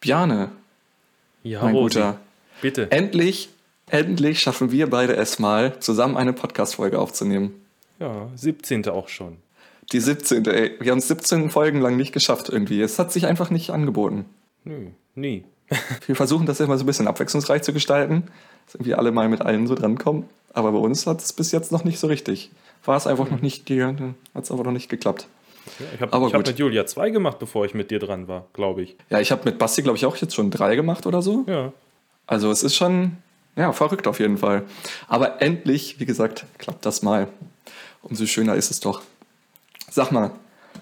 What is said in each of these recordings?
Bjane, Ja, mein Rosi, Guter. bitte. Endlich, endlich schaffen wir beide es mal, zusammen eine Podcast-Folge aufzunehmen. Ja, 17. auch schon. Die 17. Ey, wir haben es 17 Folgen lang nicht geschafft irgendwie. Es hat sich einfach nicht angeboten. Nö, nie. Wir versuchen das immer so ein bisschen abwechslungsreich zu gestalten, dass irgendwie alle mal mit allen so drankommen. Aber bei uns hat es bis jetzt noch nicht so richtig. War es einfach noch nicht, hat es aber noch nicht geklappt. Ja, ich habe hab mit Julia zwei gemacht, bevor ich mit dir dran war, glaube ich. Ja, ich habe mit Basti, glaube ich, auch jetzt schon drei gemacht oder so. Ja. Also es ist schon, ja, verrückt auf jeden Fall. Aber endlich, wie gesagt, klappt das mal. Umso schöner ist es doch. Sag mal,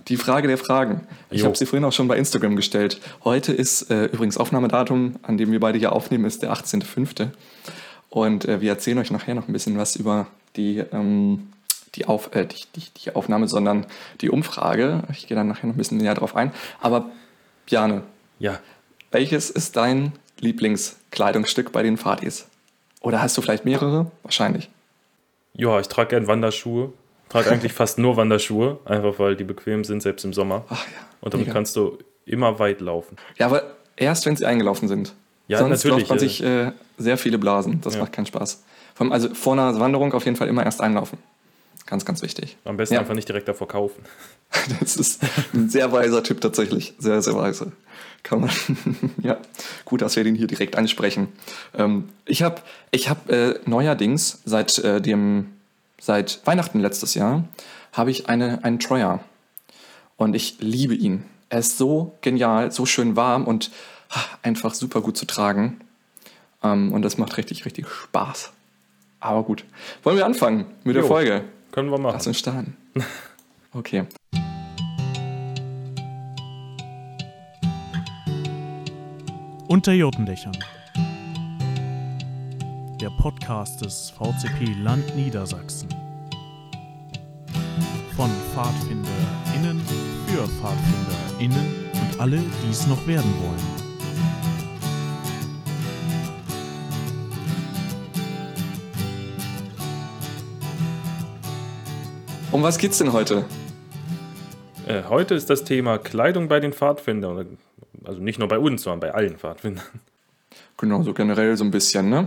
die Frage der Fragen. Ich habe sie vorhin auch schon bei Instagram gestellt. Heute ist äh, übrigens Aufnahmedatum, an dem wir beide hier aufnehmen, ist der 18.05. Und äh, wir erzählen euch nachher noch ein bisschen was über die, ähm, die, Auf, äh, die, die, die Aufnahme, sondern die Umfrage. Ich gehe dann nachher noch ein bisschen näher drauf ein. Aber Bjane, Ja. welches ist dein Lieblingskleidungsstück bei den Fatis? Oder hast du vielleicht mehrere? Wahrscheinlich. Ja, ich trage gern Wanderschuhe. Trage eigentlich fast nur Wanderschuhe, einfach weil die bequem sind, selbst im Sommer. Ach ja. Und damit mega. kannst du immer weit laufen. Ja, aber erst wenn sie eingelaufen sind. Ja, Sonst natürlich, läuft man sich äh, sehr viele Blasen. Das Ja. macht keinen Spaß. Vor allem, also vor einer Wanderung auf jeden Fall immer erst einlaufen. Ganz, ganz wichtig. Am besten Ja. einfach nicht direkt davor kaufen. Das ist ein sehr weiser Tipp tatsächlich. Sehr, sehr weise. Kann man. ja, gut, dass wir den hier direkt ansprechen. Ähm, ich habe ich hab, äh, neuerdings seit äh, dem seit Weihnachten letztes Jahr habe ich eine, einen Troyer. Und ich liebe ihn. Er ist so genial, so schön warm und ah, einfach super gut zu tragen. Ähm, und das macht richtig, richtig Spaß. Aber gut. Wollen wir anfangen mit der Jo. Folge? Können wir Lass machen. uns starten. Okay. Unter Jotendächern. Der Podcast des VCP Land Niedersachsen. Von PfadfinderInnen für PfadfinderInnen und alle, die es noch werden wollen. Um was geht's denn heute? Äh, heute ist das Thema Kleidung bei den Pfadfindern. Also nicht nur bei uns, sondern bei allen Pfadfindern. Genau, so generell so ein bisschen, ne?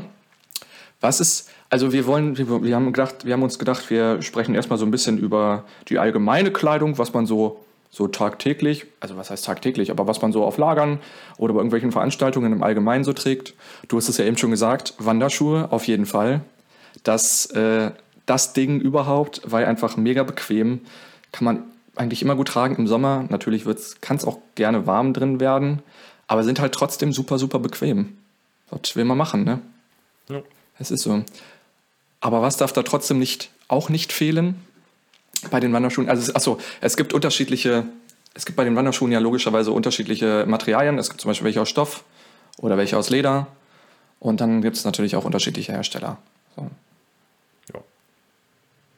Was ist, also wir wollen, wir, haben gedacht, wir haben uns gedacht, wir sprechen erstmal so ein bisschen über die allgemeine Kleidung, was man so, so tagtäglich, also was heißt tagtäglich, aber was man so auf Lagern oder bei irgendwelchen Veranstaltungen im Allgemeinen so trägt. Du hast es ja eben schon gesagt, Wanderschuhe auf jeden Fall. Das, äh, das Ding überhaupt, weil einfach mega bequem, kann man eigentlich immer gut tragen im Sommer. Natürlich kann es auch gerne warm drin werden, aber sind halt trotzdem super, super bequem. Was will man machen, ne? Ja. Es ist so. Aber was darf da trotzdem nicht, auch nicht fehlen bei den Wanderschuhen? Also, es- achso, es gibt unterschiedliche, es gibt bei den Wanderschuhen ja logischerweise unterschiedliche Materialien. Es gibt zum Beispiel welche aus Stoff oder welche aus Leder. Und dann gibt es natürlich auch unterschiedliche Hersteller. So.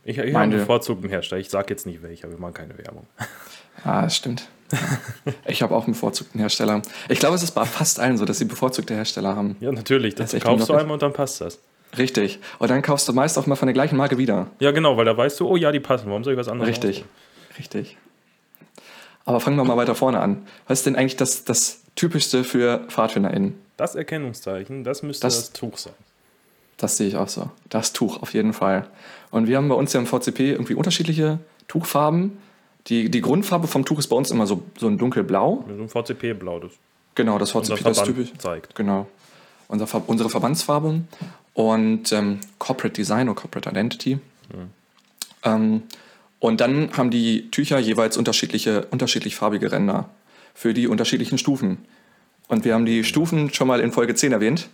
Ich, ich habe einen bevorzugten Hersteller. Ich sage jetzt nicht welcher, wir machen keine Werbung. Ah, das stimmt. ich habe auch einen bevorzugten Hersteller. Ich glaube, es ist bei fast allen so, dass sie bevorzugte Hersteller haben. Ja, natürlich. Das Das kaufst du einmal und dann passt das. Richtig. Und dann kaufst du meist auch mal von der gleichen Marke wieder. Ja, genau, weil da weißt du, oh ja, die passen. Warum soll ich was anderes Richtig. aussuchen? Richtig. Aber fangen wir mal weiter vorne an. Was ist denn eigentlich das, das Typischste für PfadfinderInnen? Das Erkennungszeichen, das müsste Das- das, Tuch sein. Das sehe ich auch so. Das Tuch auf jeden Fall. Und wir haben bei uns ja im VCP irgendwie unterschiedliche Tuchfarben. Die, die Grundfarbe vom Tuch ist bei uns immer so, so ein dunkelblau. So einem VCP-Blau, das Genau, das VCP, das typisch. zeigt. Genau. Unser, unsere Verbandsfarbe und ähm, Corporate Design oder Corporate Identity. Ähm, und dann haben die Tücher jeweils unterschiedliche, unterschiedlich farbige Ränder für die unterschiedlichen Stufen. Und wir haben die Stufen schon mal in Folge 10 erwähnt.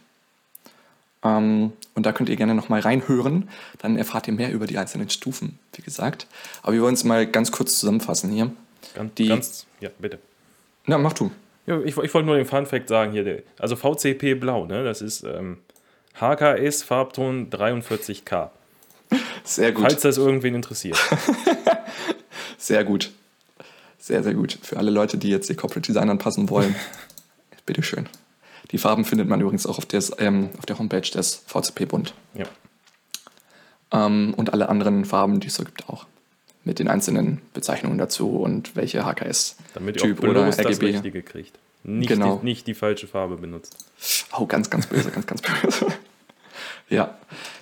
Ähm, und da könnt ihr gerne nochmal reinhören. Dann erfahrt ihr mehr über die einzelnen Stufen, wie gesagt. Aber wir wollen es mal ganz kurz zusammenfassen hier. Ganz, Die- ganz, ja, bitte. Na, mach du. Ja, ich, ich wollte nur den Fun-Fact sagen hier. Also VCP Blau, ne? Das ist ähm, HKS Farbton 43K. Sehr gut. Falls das irgendwen interessiert. Sehr gut. Sehr, sehr gut. Für alle Leute, die jetzt ihr Corporate Design anpassen wollen, bitteschön. Die Farben findet man übrigens auch auf, des, ähm, auf der Homepage des VCP-Bund. ja. Ähm, und alle anderen Farben, die es so gibt, auch. Mit den einzelnen Bezeichnungen dazu und welche HKS. Damit ihr Typ auch bloß oder das RGB. Richtige kriegt. nicht, Genau. die, nicht die falsche Farbe benutzt. Oh, ganz, ganz böse, ganz, ganz böse. Ja.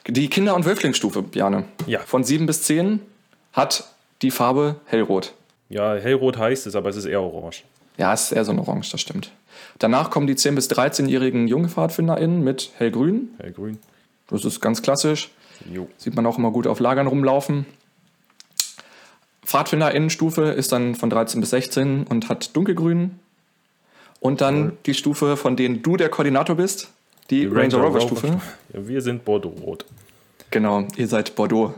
Die Kinder- und Wölflingsstufe, Bjane. Ja. Von 7 bis 10 hat die Farbe hellrot. Ja, hellrot heißt es, aber es ist eher orange. Ja, es ist eher so ein Orange, das stimmt. Danach kommen die 10- bis 13-jährigen JungpfadfinderInnen mit hellgrün. Hellgrün. Das ist ganz klassisch. Jo. Sieht man auch immer gut auf Lagern rumlaufen. PfadfinderInnenstufe ist dann von 13 bis 16 und hat dunkelgrün. Und dann die Stufe, von denen du der Koordinator bist, die, Ranger Rover Stufe. Ja, wir sind Bordeaux-Rot. Genau, ihr seid Bordeaux.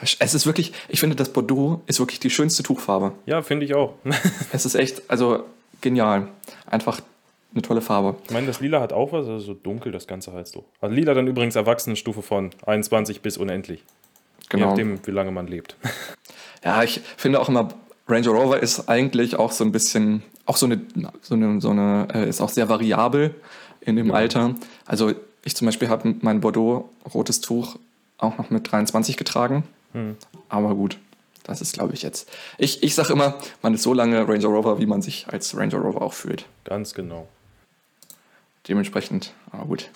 Es ist wirklich, ich finde, das Bordeaux ist wirklich die schönste Tuchfarbe. Ja, finde ich auch. Es ist echt, also genial. Einfach eine tolle Farbe. Ich meine, das Lila hat auch was, also so dunkel das Ganze heißt so. Also Lila dann übrigens Erwachsenenstufe von 21 bis unendlich. Je Genau. nachdem, wie lange man lebt. Ja, ich finde auch immer, Ranger Rover ist eigentlich auch so ein bisschen, auch so eine, so eine, so eine äh, ist auch sehr variabel in dem Alter. Also ich zum Beispiel habe mein Bordeaux rotes Tuch auch noch mit 23 getragen. Aber gut, das ist, glaube ich, jetzt. Ich, ich sage immer, man ist so lange Ranger Rover, wie man sich als Ranger Rover auch fühlt. Ganz genau. Dementsprechend, aber gut.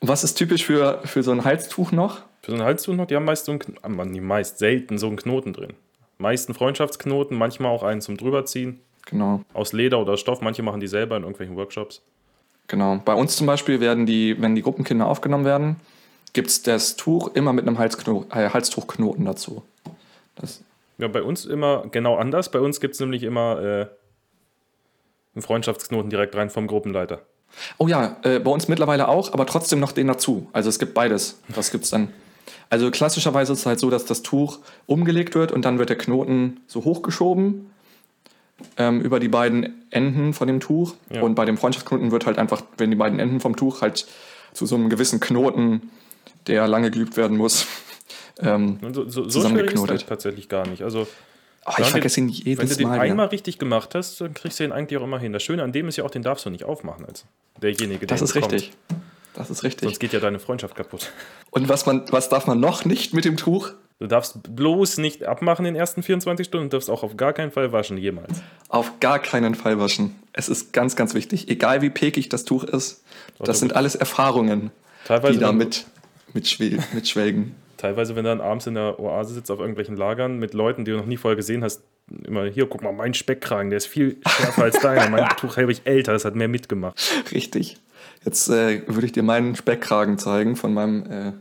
Und was ist typisch für, für so ein Halstuch noch? Für so ein Halstuch noch, die haben meist so einen, ah, die meist selten so einen Knoten drin. Meisten Freundschaftsknoten, manchmal auch einen zum drüberziehen. Genau. Aus Leder oder Stoff, manche machen die selber in irgendwelchen Workshops. Genau. Bei uns zum Beispiel werden die, wenn die Gruppenkinder aufgenommen werden, gibt es das Tuch immer mit einem Halskno äh, Halstuchknoten dazu. Das, Ja, bei uns immer genau anders. Bei uns gibt es nämlich immer äh, einen Freundschaftsknoten direkt rein vom Gruppenleiter. oh ja, äh, bei uns mittlerweile auch, aber trotzdem noch den dazu. Also es gibt beides. Das gibt's dann. Also klassischerweise ist es halt so, dass das Tuch umgelegt wird und dann wird der Knoten so hochgeschoben ähm, über die beiden Enden von dem Tuch. Ja. Und bei dem Freundschaftsknoten wird halt einfach, wenn die beiden Enden vom Tuch halt zu so einem gewissen Knoten, der lange geübt werden muss, ähm, so, so, so schwierig ist das tatsächlich gar nicht. Also, wenn ich du vergesse ihn den- wenn du jedes den Mal. einmal Ja. richtig gemacht hast, dann kriegst du den eigentlich auch immer hin. Das Schöne an dem ist ja auch, den darfst du nicht aufmachen als derjenige, der Das ihn ist bekommt. richtig. Das ist richtig. Sonst geht ja deine Freundschaft kaputt. Und was, man, was darf man noch nicht mit dem Tuch? Du darfst bloß nicht abmachen in den ersten 24 Stunden und darfst auch auf gar keinen Fall waschen, jemals. Auf gar keinen Fall waschen. Es ist ganz, ganz wichtig. Egal wie pekig das Tuch ist, das sind alles Erfahrungen, Teilweise, die da wenn- mit, mitschwelgen. Teilweise, wenn du dann abends in der Oase sitzt auf irgendwelchen Lagern mit Leuten, die du noch nie vorher gesehen hast, immer hier, guck mal, mein Speckkragen, der ist viel schärfer als deiner. Mein Tuch habe ich älter, das hat mehr mitgemacht. Richtig. Jetzt äh, würde ich dir meinen Speckkragen zeigen von meinem äh,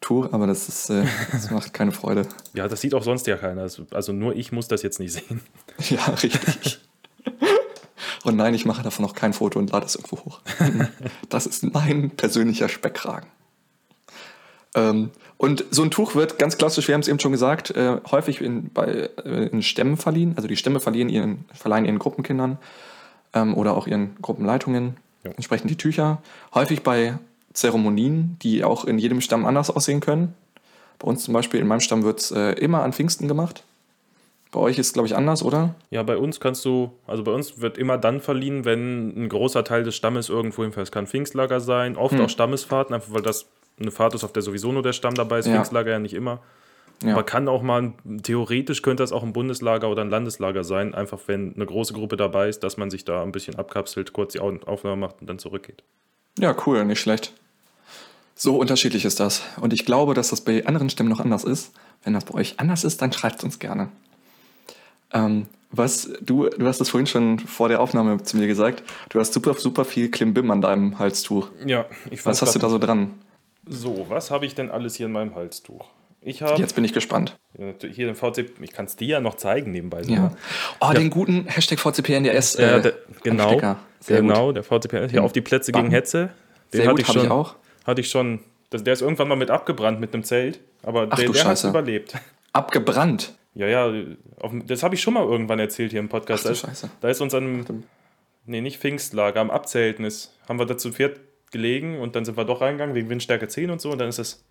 Tuch, aber das, ist, äh, das macht keine Freude. Ja, das sieht auch sonst ja keiner. Also- Also nur ich muss das jetzt nicht sehen. Ja, richtig. Und nein, ich mache davon noch kein Foto und lade es irgendwo hoch. Das ist mein persönlicher Speckkragen. Ähm, und so ein Tuch wird ganz klassisch, wir haben es eben schon gesagt, äh, häufig in, bei, äh, in Stämmen verliehen. Also die Stämme verliehen ihren, verleihen ihren Gruppenkindern ähm, oder auch ihren Gruppenleitungen Ja. entsprechend die Tücher. Häufig bei Zeremonien, die auch in jedem Stamm anders aussehen können. Bei uns zum Beispiel, in meinem Stamm wird es äh, immer an Pfingsten gemacht. Bei euch ist es, glaube ich, anders, oder? Ja, bei uns kannst du, also bei uns wird immer dann verliehen, wenn ein großer Teil des Stammes irgendwo hinfällt. Es kann Pfingstlager sein, oft Hm. auch Stammesfahrten, einfach weil das eine Fahrt ist, auf der sowieso nur der Stamm dabei ist. Ja. Pfingstlager ja nicht immer. Ja. Aber kann auch mal, theoretisch könnte das auch ein Bundeslager oder ein Landeslager sein, einfach wenn eine große Gruppe dabei ist, dass man sich da ein bisschen abkapselt, kurz die Au- Aufnahme macht und dann zurückgeht. Ja, cool, nicht schlecht. So unterschiedlich ist das. Und ich glaube, dass das bei anderen Stämmen noch anders ist. Wenn das bei euch anders ist, dann schreibt es uns gerne. Ähm, was, du, du hast es vorhin schon vor der Aufnahme zu mir gesagt, du hast super, super viel Klimbim an deinem Halstuch. Ja, ich Was hast du da so dran? So, was habe ich denn alles hier in meinem Halstuch? Ich habe Jetzt bin ich gespannt. hier den VC, ich kann es dir ja noch zeigen nebenbei. Ja. sogar. Oh, den guten Hashtag VCPNDS. Ja, äh, der, genau, Anstecker. Sehr genau, gut. der VCPN hier auf die Plätze gegen. Hetze. Den Sehr hatte gut, ich schon, ich auch. hatte ich schon. Der ist irgendwann mal mit abgebrannt mit einem Zelt, aber Ach der, der hat überlebt. Abgebrannt. Ja, ja, auf, das habe ich schon mal irgendwann erzählt hier im Podcast. Ach du da, ist, Scheiße. da ist uns an einem, nee, nicht Pfingstlager, am Abzelten ist, haben wir da zu viert gelegen und dann sind wir doch reingegangen wegen Windstärke 10 und so und dann ist das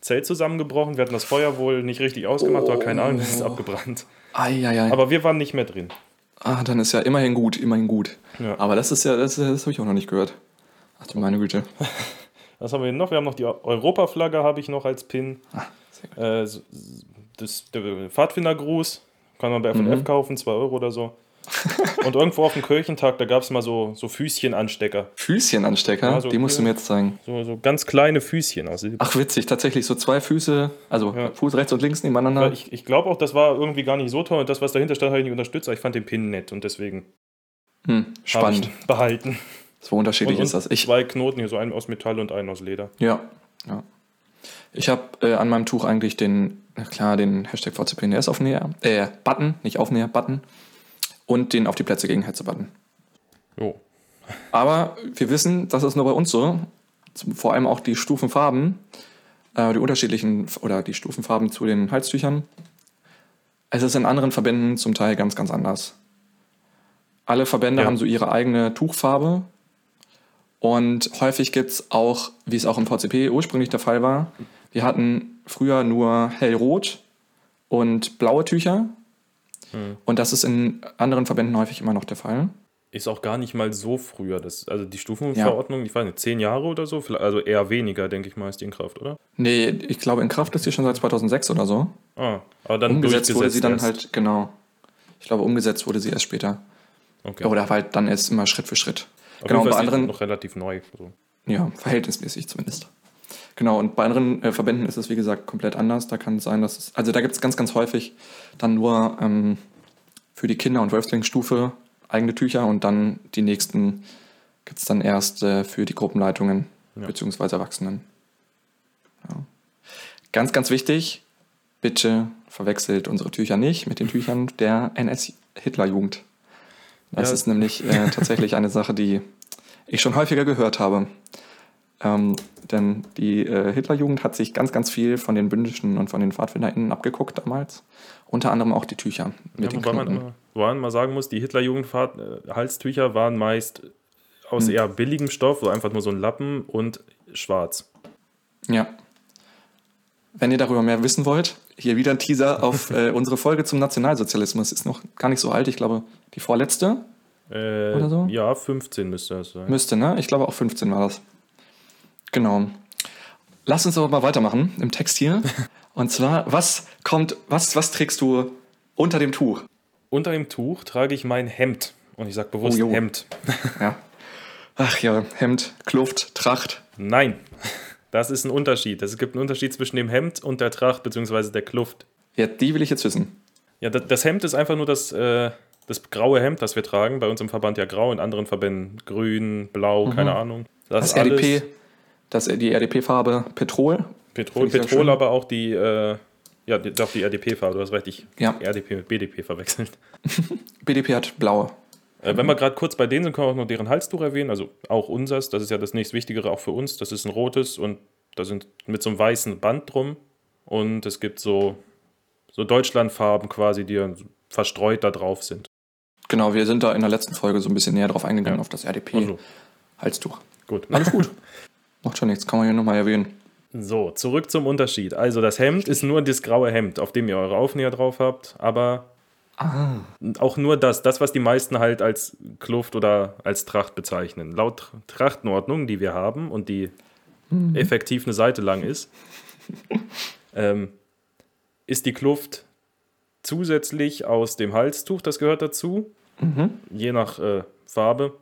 Zelt zusammengebrochen. Wir hatten das Feuer wohl nicht richtig ausgemacht oder keine Ahnung, das ist abgebrannt. Eieiei. Aber wir waren nicht mehr drin. Ah, dann ist ja immerhin gut, immerhin gut. Ja. Aber das ist ja, das, das habe ich auch noch nicht gehört. Ach du meine Güte. Was haben wir denn noch? Wir haben noch die Europaflagge, habe ich noch als Pin. Ah. Äh, das, der Pfadfindergruß kann man bei F&F kaufen, 2 Euro oder so. Und irgendwo auf dem Kirchentag, da gab es mal so, so Füßchenanstecker. Füßchenanstecker, Ja, so die musst du mir jetzt zeigen. So, so ganz kleine Füßchen aus. Ach, witzig, tatsächlich so zwei Füße, also Ja. Fuß rechts und links nebeneinander. Ich ich glaube auch, das war irgendwie gar nicht so toll. Und das, was dahinter stand, habe ich nicht unterstützt. Aber ich fand den Pin nett und deswegen Hm, spannend. behalten. So unterschiedlich und, ist das. Ich, zwei Knoten hier, so einen aus Metall und einen aus Leder. ja, ja. Ich habe äh, an meinem Tuch eigentlich den, na klar, den Hashtag VCPNS Aufnäher, äh, Button, nicht Aufnäher, Button. Und den auf die Plätze gegen Hetze Button. Jo. Aber wir wissen, das ist nur bei uns so. Vor allem auch die Stufenfarben, äh, die unterschiedlichen oder die Stufenfarben zu den Halstüchern. Es ist in anderen Verbänden zum Teil ganz, ganz anders. Alle Verbände Ja. haben so ihre eigene Tuchfarbe. Und häufig gibt es auch, wie es auch im VCP ursprünglich der Fall war, wir hatten früher nur hellrot und blaue Tücher. Und das ist in anderen Verbänden häufig immer noch der Fall. Ist auch gar nicht mal so früher. Das, also die Stufenverordnung, ich weiß nicht, zehn Jahre oder so, also eher weniger, denke ich mal, ist die in Kraft, oder? Nee, ich glaube, in Kraft ist die schon seit 2006 oder so. Ah, aber dann umgesetzt wurde sie dann erst. halt, genau. Ich glaube, umgesetzt wurde sie erst später. Okay. Oder halt dann erst immer Schritt für Schritt. Auf genau, jeden bei Fall ist die anderen, noch relativ neu. So. ja, verhältnismäßig zumindest. Genau, und bei anderen äh, Verbänden ist es, wie gesagt, komplett anders. Da kann es sein, dass es, also da gibt es ganz, ganz häufig dann nur ähm, für die Kinder- und Wölflingsstufe eigene Tücher und dann die nächsten gibt es dann erst äh, für die Gruppenleitungen Ja. beziehungsweise Erwachsenen. Ja. Ganz, ganz wichtig, bitte verwechselt unsere Tücher nicht mit den Tüchern der NS-Hitlerjugend. Das Ja. ist nämlich äh, tatsächlich eine Sache, die ich schon häufiger gehört habe. Ähm, denn die äh, Hitlerjugend hat sich ganz, ganz viel von den Bündischen und von den PfadfinderInnen abgeguckt damals. Unter anderem auch die Tücher mit Ja, den man immer, wobei man mal sagen muss, die Hitlerjugendfahrt-Halstücher waren meist aus Hm. eher billigem Stoff, so einfach nur so ein Lappen und schwarz. Ja. Wenn ihr darüber mehr wissen wollt, hier wieder ein Teaser auf äh, unsere Folge zum Nationalsozialismus. Ist noch gar nicht so alt, ich glaube, die vorletzte Äh, Oder so? Ja, 15 müsste das sein. müsste, ne? Ich glaube auch 15 war das. Genau. Lass uns aber mal weitermachen im Text hier. Und zwar, was kommt, was, was trägst du unter dem Tuch? Unter dem Tuch trage ich mein Hemd. Und ich sage bewusst Oh. Hemd. Ja. Ach ja, Hemd, Kluft, Tracht. Nein, das ist ein Unterschied. Es gibt einen Unterschied zwischen dem Hemd und der Tracht bzw. der Kluft. Ja, die will ich jetzt wissen. Ja, das, das Hemd ist einfach nur das, äh, das graue Hemd, das wir tragen. Bei uns im Verband ja grau, in anderen Verbänden grün, blau, keine Ahnung. Mhm. Das, ist alles RDP, das, die RDP-Farbe Petrol. Petrol, Petrol aber auch die, äh, ja, doch die RDP-Farbe, du hast recht, ich Ja. RDP mit BDP verwechselt. BDP hat blaue. Äh, wenn wir gerade kurz bei denen sind, können wir auch noch deren Halstuch erwähnen, also auch unseres, das ist ja das nächstwichtigere auch für uns, das ist ein rotes und da sind mit so einem weißen Band drum und es gibt so, so Deutschlandfarben quasi, die verstreut da drauf sind. Genau, wir sind da in der letzten Folge so ein bisschen näher drauf eingegangen, Ja. auf das RDP-Halstuch. Also, gut. Alles gut. Macht schon nichts, kann man hier nochmal erwähnen. So, zurück zum Unterschied. Also das Hemd ist nur das graue Hemd, auf dem ihr eure Aufnäher drauf habt, aber auch nur das, das, was die meisten halt als Kluft oder als Tracht bezeichnen. Laut Trachtenordnung, die wir haben und die effektiv eine Seite lang ist, ähm, ist die Kluft zusätzlich aus dem Halstuch, das gehört dazu, je nach äh, Farbe,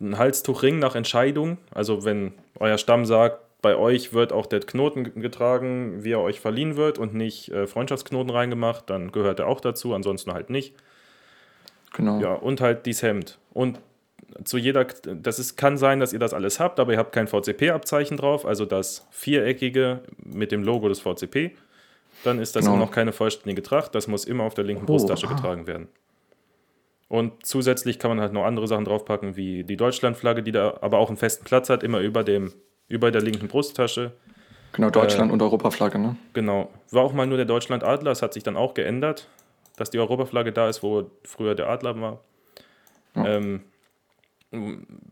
ein Halstuchring nach Entscheidung. Also wenn euer Stamm sagt, bei euch wird auch der Knoten getragen, wie er euch verliehen wird und nicht äh, Freundschaftsknoten reingemacht, dann gehört er auch dazu, ansonsten halt nicht. Genau. Ja, und halt dieses Hemd. Und zu jeder, das ist, kann sein, dass ihr das alles habt, aber ihr habt kein VCP-Abzeichen drauf, also das viereckige mit dem Logo des VCP. Dann ist das Genau. auch noch keine vollständige Tracht, das muss immer auf der linken Oh, Brusttasche ah. getragen werden. Und zusätzlich kann man halt noch andere Sachen draufpacken, wie die Deutschlandflagge, die da aber auch einen festen Platz hat, immer über, dem, über der linken Brusttasche. Genau, Deutschland Äh, und Europaflagge, ne? Genau. War auch mal nur der Deutschland-Adler, es hat sich dann auch geändert, dass die Europaflagge da ist, wo früher der Adler war. Ja. Ähm,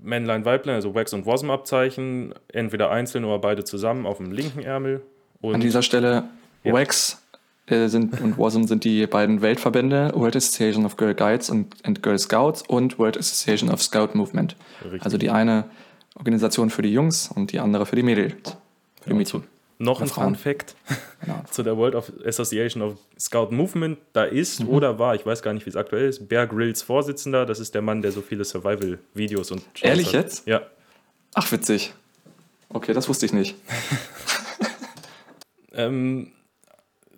Männlein, Weiblein, also Wax- und Wasm-Abzeichen, entweder einzeln oder beide zusammen auf dem linken Ärmel. Und An dieser Stelle, Ja. WAX sind, und WASM sind die beiden Weltverbände, World Association of Girl Guides und, and Girl Scouts und World Association of Scout Movement. Richtig. Also die eine Organisation für die Jungs und die andere für die Mädels. Für die Mädchen. noch ein. Fun Fact Genau. zu der World of Association of Scout Movement. Da ist oder war, ich weiß gar nicht, wie es aktuell ist, Bear Grylls Vorsitzender. Das ist der Mann, der so viele Survival-Videos und Shows Ehrlich hat. jetzt? Ja. Ach, witzig. Okay, das wusste ich nicht. Ähm,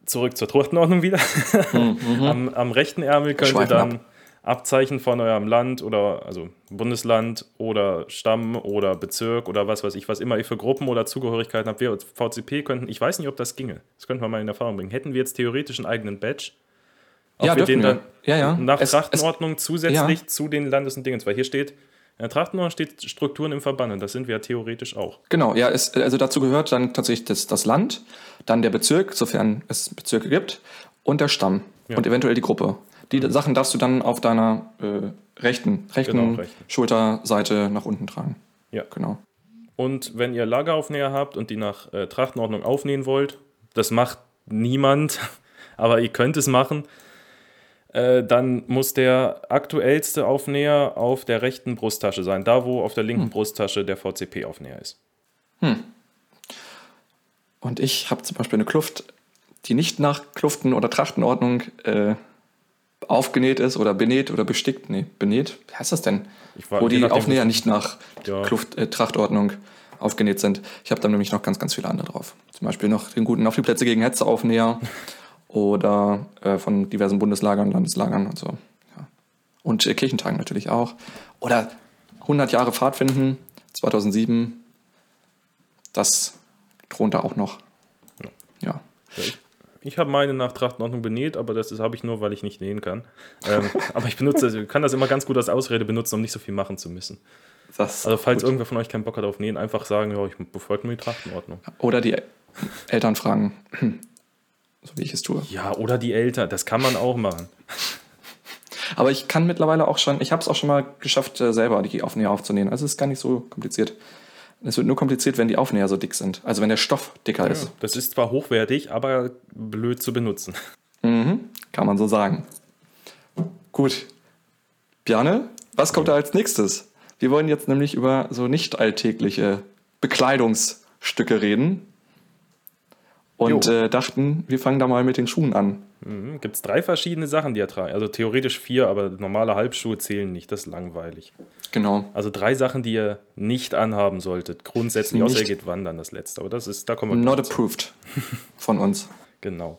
zurück zur Trachtenordnung wieder. am, am rechten Ärmel könnt ihr Schweifen dann Abzeichen von eurem Land oder also Bundesland oder Stamm oder Bezirk oder was weiß ich, was immer ihr für Gruppen oder Zugehörigkeiten habt. Wir als VCP könnten, ich weiß nicht, ob das ginge. Das könnten wir mal in Erfahrung bringen. Hätten wir jetzt theoretisch einen eigenen Badge, Ja, wir den wir. Ja, ja. nach Es- Trachtenordnung zusätzlich zu den Landes- und Dingens, weil hier steht, in der Trachtenordnung steht Strukturen im Verband und das sind wir ja theoretisch auch. Genau, ja, es, also dazu gehört dann tatsächlich das, das Land, dann der Bezirk, sofern es Bezirke gibt, und der Stamm Ja. und eventuell die Gruppe. Die Sachen darfst du dann auf deiner äh, rechten, rechten, Genau, rechten. Schulterseite nach unten tragen. Ja. Genau. Und wenn ihr Lageraufnäher habt und die nach äh, Trachtenordnung aufnähen wollt, das macht niemand, aber ihr könnt es machen, äh, dann muss der aktuellste Aufnäher auf der rechten Brusttasche sein, da wo auf der linken Brusttasche der VCP-Aufnäher ist. Und ich habe zum Beispiel eine Kluft, die nicht nach Kluften- oder Trachtenordnung äh, aufgenäht ist oder benäht oder bestickt. Nee, benäht? Wie heißt das denn? War- Wo die Aufnäher nicht nach Ja. Kluft, äh, Trachtordnung aufgenäht sind. Ich habe da nämlich noch ganz, ganz viele andere drauf. Zum Beispiel noch den guten Auf die Plätze gegen Hetze Aufnäher oder äh, von diversen Bundeslagern, Landeslagern und so. Ja. Und äh, Kirchentagen natürlich auch. Oder 100 Jahre Pfadfinden 2007. Das thront da auch noch. Ja. Ich habe meine nach Trachtenordnung benäht, aber das habe ich nur, weil ich nicht nähen kann. Ähm, aber ich benutze, kann das immer ganz gut als Ausrede benutzen, um nicht so viel machen zu müssen. Das Also falls gut. irgendwer von euch keinen Bock hat auf Nähen, einfach sagen, ja, ich befolge nur die Trachtenordnung. Oder die Eltern fragen, so wie ich es tue. Ja, oder die Eltern, das kann man auch machen. Aber ich kann mittlerweile auch schon, ich habe es auch schon mal geschafft, äh, selber die Aufnäher aufzunähen. Also es ist gar nicht so kompliziert. Es wird nur kompliziert, wenn die Aufnäher so dick sind. Also wenn der Stoff dicker ist. Das ist zwar hochwertig, aber blöd zu benutzen. Mhm, kann man so sagen. Gut. Bjarne, was kommt da als nächstes? Wir wollen jetzt nämlich über so nicht alltägliche Bekleidungsstücke reden. Und äh, dachten, wir fangen da mal mit den Schuhen an. Mhm. Gibt es drei verschiedene Sachen, die er trägt. Also theoretisch vier, aber normale Halbschuhe zählen nicht. Das ist langweilig. Genau. Also drei Sachen, die ihr nicht anhaben solltet. Grundsätzlich, außer ihr geht wandern, das letzte. Aber das ist, da kommen wir Not approved von uns. Genau.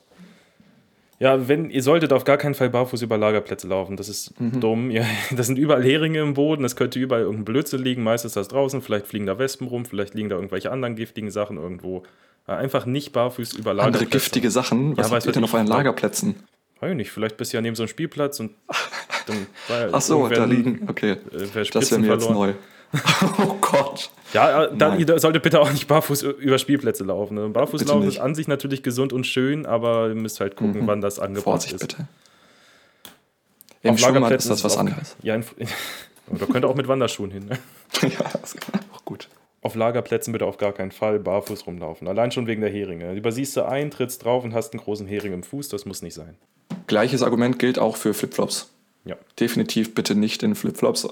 Ja, wenn, ihr solltet auf gar keinen Fall barfuß über Lagerplätze laufen. Das ist dumm. Ihr, das sind überall Heringe im Boden. Es könnte überall irgendein Blödsinn liegen. Meistens das draußen. Vielleicht fliegen da Wespen rum. Vielleicht liegen da irgendwelche anderen giftigen Sachen irgendwo. Einfach nicht barfuß über Lagerplätze. Andere giftige Sachen. Was Ja, habt weiß ihr denn auf euren Lagerplätzen? Weiß ich nicht. Vielleicht bist du ja neben so einem Spielplatz und dann Ach so, da liegen. Okay. äh, Das wäre mir jetzt neu. oh Gott. Ja, äh, dann, Nein. solltet bitte auch nicht barfuß über Spielplätze laufen. ne? Barfuß Bitte laufen nicht. ist an sich natürlich gesund und schön, aber ihr müsst halt gucken, wann das angebracht Vorsicht ist. bitte. Im Auf Schwimmbad ist das was auch- anderes. Ja, in, oder könnt ihr auch mit Wanderschuhen hin. Ne? ja, das ist auch gut. Auf Lagerplätzen bitte auf gar keinen Fall barfuß rumlaufen. Allein schon wegen der Heringe. Übersiehst du ein, trittst drauf und hast einen großen Hering im Fuß. Das muss nicht sein. Gleiches Argument gilt auch für Flipflops. Ja. Definitiv bitte nicht in Flipflops.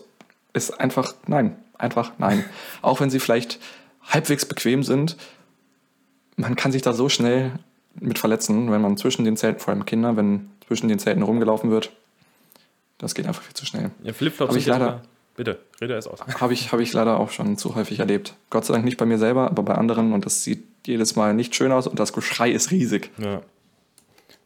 Ist einfach nein. Einfach nein. auch wenn sie vielleicht halbwegs bequem sind, man kann sich da so schnell mit verletzen, wenn man zwischen den Zelten, vor allem Kinder, wenn zwischen den Zelten rumgelaufen wird. Das geht einfach viel zu schnell. ja Flipflops Hab ich leider- sogar- Bitte, rede erst aus. Habe ich, hab ich leider auch schon zu häufig erlebt. Gott sei Dank nicht bei mir selber, aber bei anderen. Und das sieht jedes Mal nicht schön aus und das Geschrei ist riesig. Ja.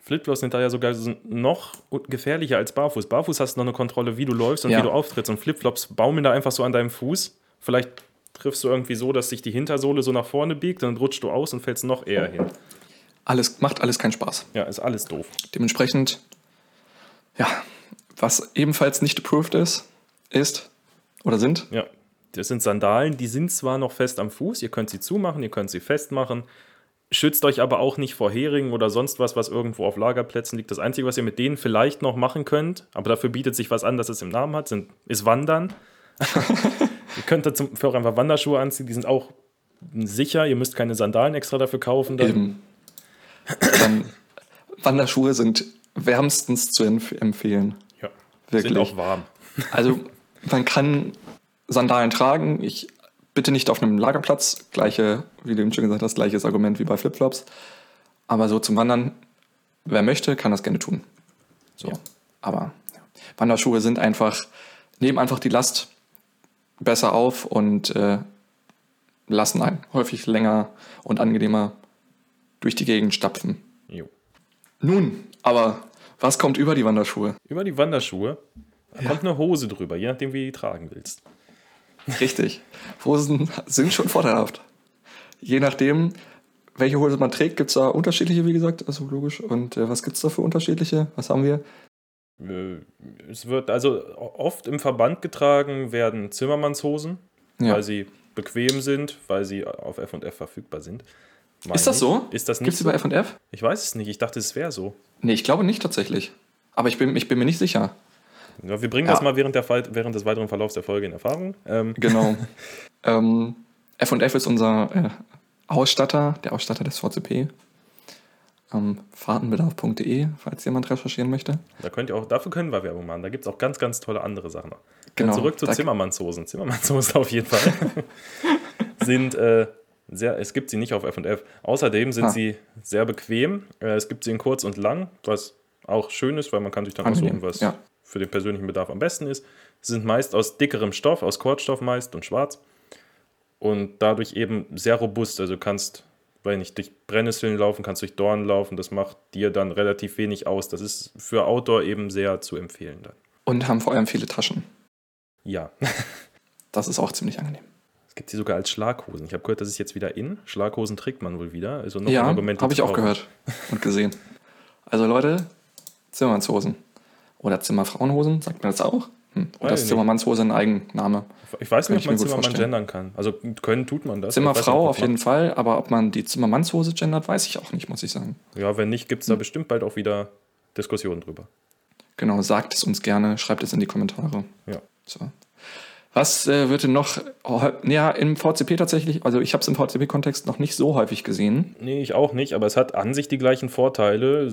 Flipflops sind da ja sogar so noch gefährlicher als Barfuß. Barfuß hast du noch eine Kontrolle, wie du läufst und Ja. wie du auftrittst. Und Flipflops baumeln da einfach so an deinem Fuß. Vielleicht triffst du irgendwie so, dass sich die Hintersohle so nach vorne biegt, dann rutschst du aus und fällst noch eher hin. Alles, macht alles keinen Spaß. Ja, ist alles doof. Dementsprechend, ja, was ebenfalls nicht approved ist, ist oder sind, Ja, das sind Sandalen, die sind zwar noch fest am Fuß, ihr könnt sie zumachen, ihr könnt sie festmachen, schützt euch aber auch nicht vor Heringen oder sonst was, was irgendwo auf Lagerplätzen liegt. Das Einzige, was ihr mit denen vielleicht noch machen könnt, aber dafür bietet sich was an, das es im Namen hat, sind, ist Wandern. ihr könnt da zum, für auch einfach Wanderschuhe anziehen, die sind auch sicher, ihr müsst keine Sandalen extra dafür kaufen. Dann. eben. Dann, Wanderschuhe sind wärmstens zu empf empfehlen. Ja, Wirklich. sind auch warm. Also man kann Sandalen tragen. Ich Bitte nicht auf einem Lagerplatz. Gleiche, wie du eben schon gesagt hast, gleiches Argument wie bei Flipflops. Aber so zum Wandern, wer möchte, kann das gerne tun. So. Aber ja. Wanderschuhe sind einfach, nehmen einfach die Last besser auf und äh, lassen einen häufig länger und angenehmer durch die Gegend stapfen. Jo. Nun, aber was kommt über die Wanderschuhe? Über die Wanderschuhe da kommt eine Hose drüber, je nachdem, wie du die tragen willst. Richtig. Hosen sind schon vorteilhaft. Je nachdem, welche Hose man trägt, gibt es da unterschiedliche, wie gesagt, also logisch. Und äh, was gibt es da für unterschiedliche? Was haben wir? Äh, Es wird also oft im Verband getragen werden Zimmermannshosen, Ja. weil sie bequem sind, weil sie auf F&F verfügbar sind. Meine Ist das so? Ist das Gibt nicht es so? über F&F? Ich weiß es nicht. Ich dachte, es wäre so. Nee, ich glaube nicht tatsächlich. Aber ich bin, ich bin mir nicht sicher. Ja, wir bringen Ja. das mal während, der, während des weiteren Verlaufs der Folge in Erfahrung. Ähm, Genau. ähm, F&F ist unser äh, Ausstatter, der Ausstatter des VCP. Ähm, fahrtenbedarf.de, falls jemand recherchieren möchte. da könnt ihr auch, dafür können wir Werbung machen. Da gibt es auch ganz, ganz tolle andere Sachen. Genau, Zurück zu Zimmermannshosen. Zimmermannshosen auf jeden Fall. sind äh, sehr, es gibt sie nicht auf F&F. Außerdem sind Ah. sie sehr bequem. Äh, es gibt sie in kurz und lang, was auch schön ist, weil man kann sich dann Angenehm, aussuchen, was ja. Für den persönlichen Bedarf am besten ist. Sie sind meist aus dickerem Stoff, aus Kordstoff meist und schwarz. Und dadurch eben sehr robust. Also du kannst, weil nicht durch Brennnesseln laufen, kannst durch Dornen laufen. Das macht dir dann relativ wenig aus. Das ist für Outdoor eben sehr zu empfehlen dann. Und haben vor allem viele Taschen. Ja. Das ist auch ziemlich angenehm. Es gibt sie sogar als Schlaghosen. Ich habe gehört, das ist jetzt wieder in. Schlaghosen trägt man wohl wieder. Also noch ein ja, habe ich auch gehört und gesehen. Also Leute, Zimmermannshosen. Oder Zimmerfrauenhosen, sagt man das auch? Hm. Oder ist nicht. Zimmermannshose ein Eigenname? Ich weiß nicht, ich ob man Zimmermann vorstellen. gendern kann. Also können tut man das. Nicht, Zimmerfrau ob auf jeden Fall, aber ob man die Zimmermannshose gendert, weiß ich auch nicht, muss ich sagen. Ja, wenn nicht, gibt es Hm. da bestimmt bald auch wieder Diskussionen drüber. Genau, sagt es uns gerne, schreibt es in die Kommentare. Ja. So. Was äh, wird denn noch, oh, ja, im VCP tatsächlich, also ich habe es im VCP-Kontext noch nicht so häufig gesehen. Nee, ich auch nicht, aber es hat an sich die gleichen Vorteile.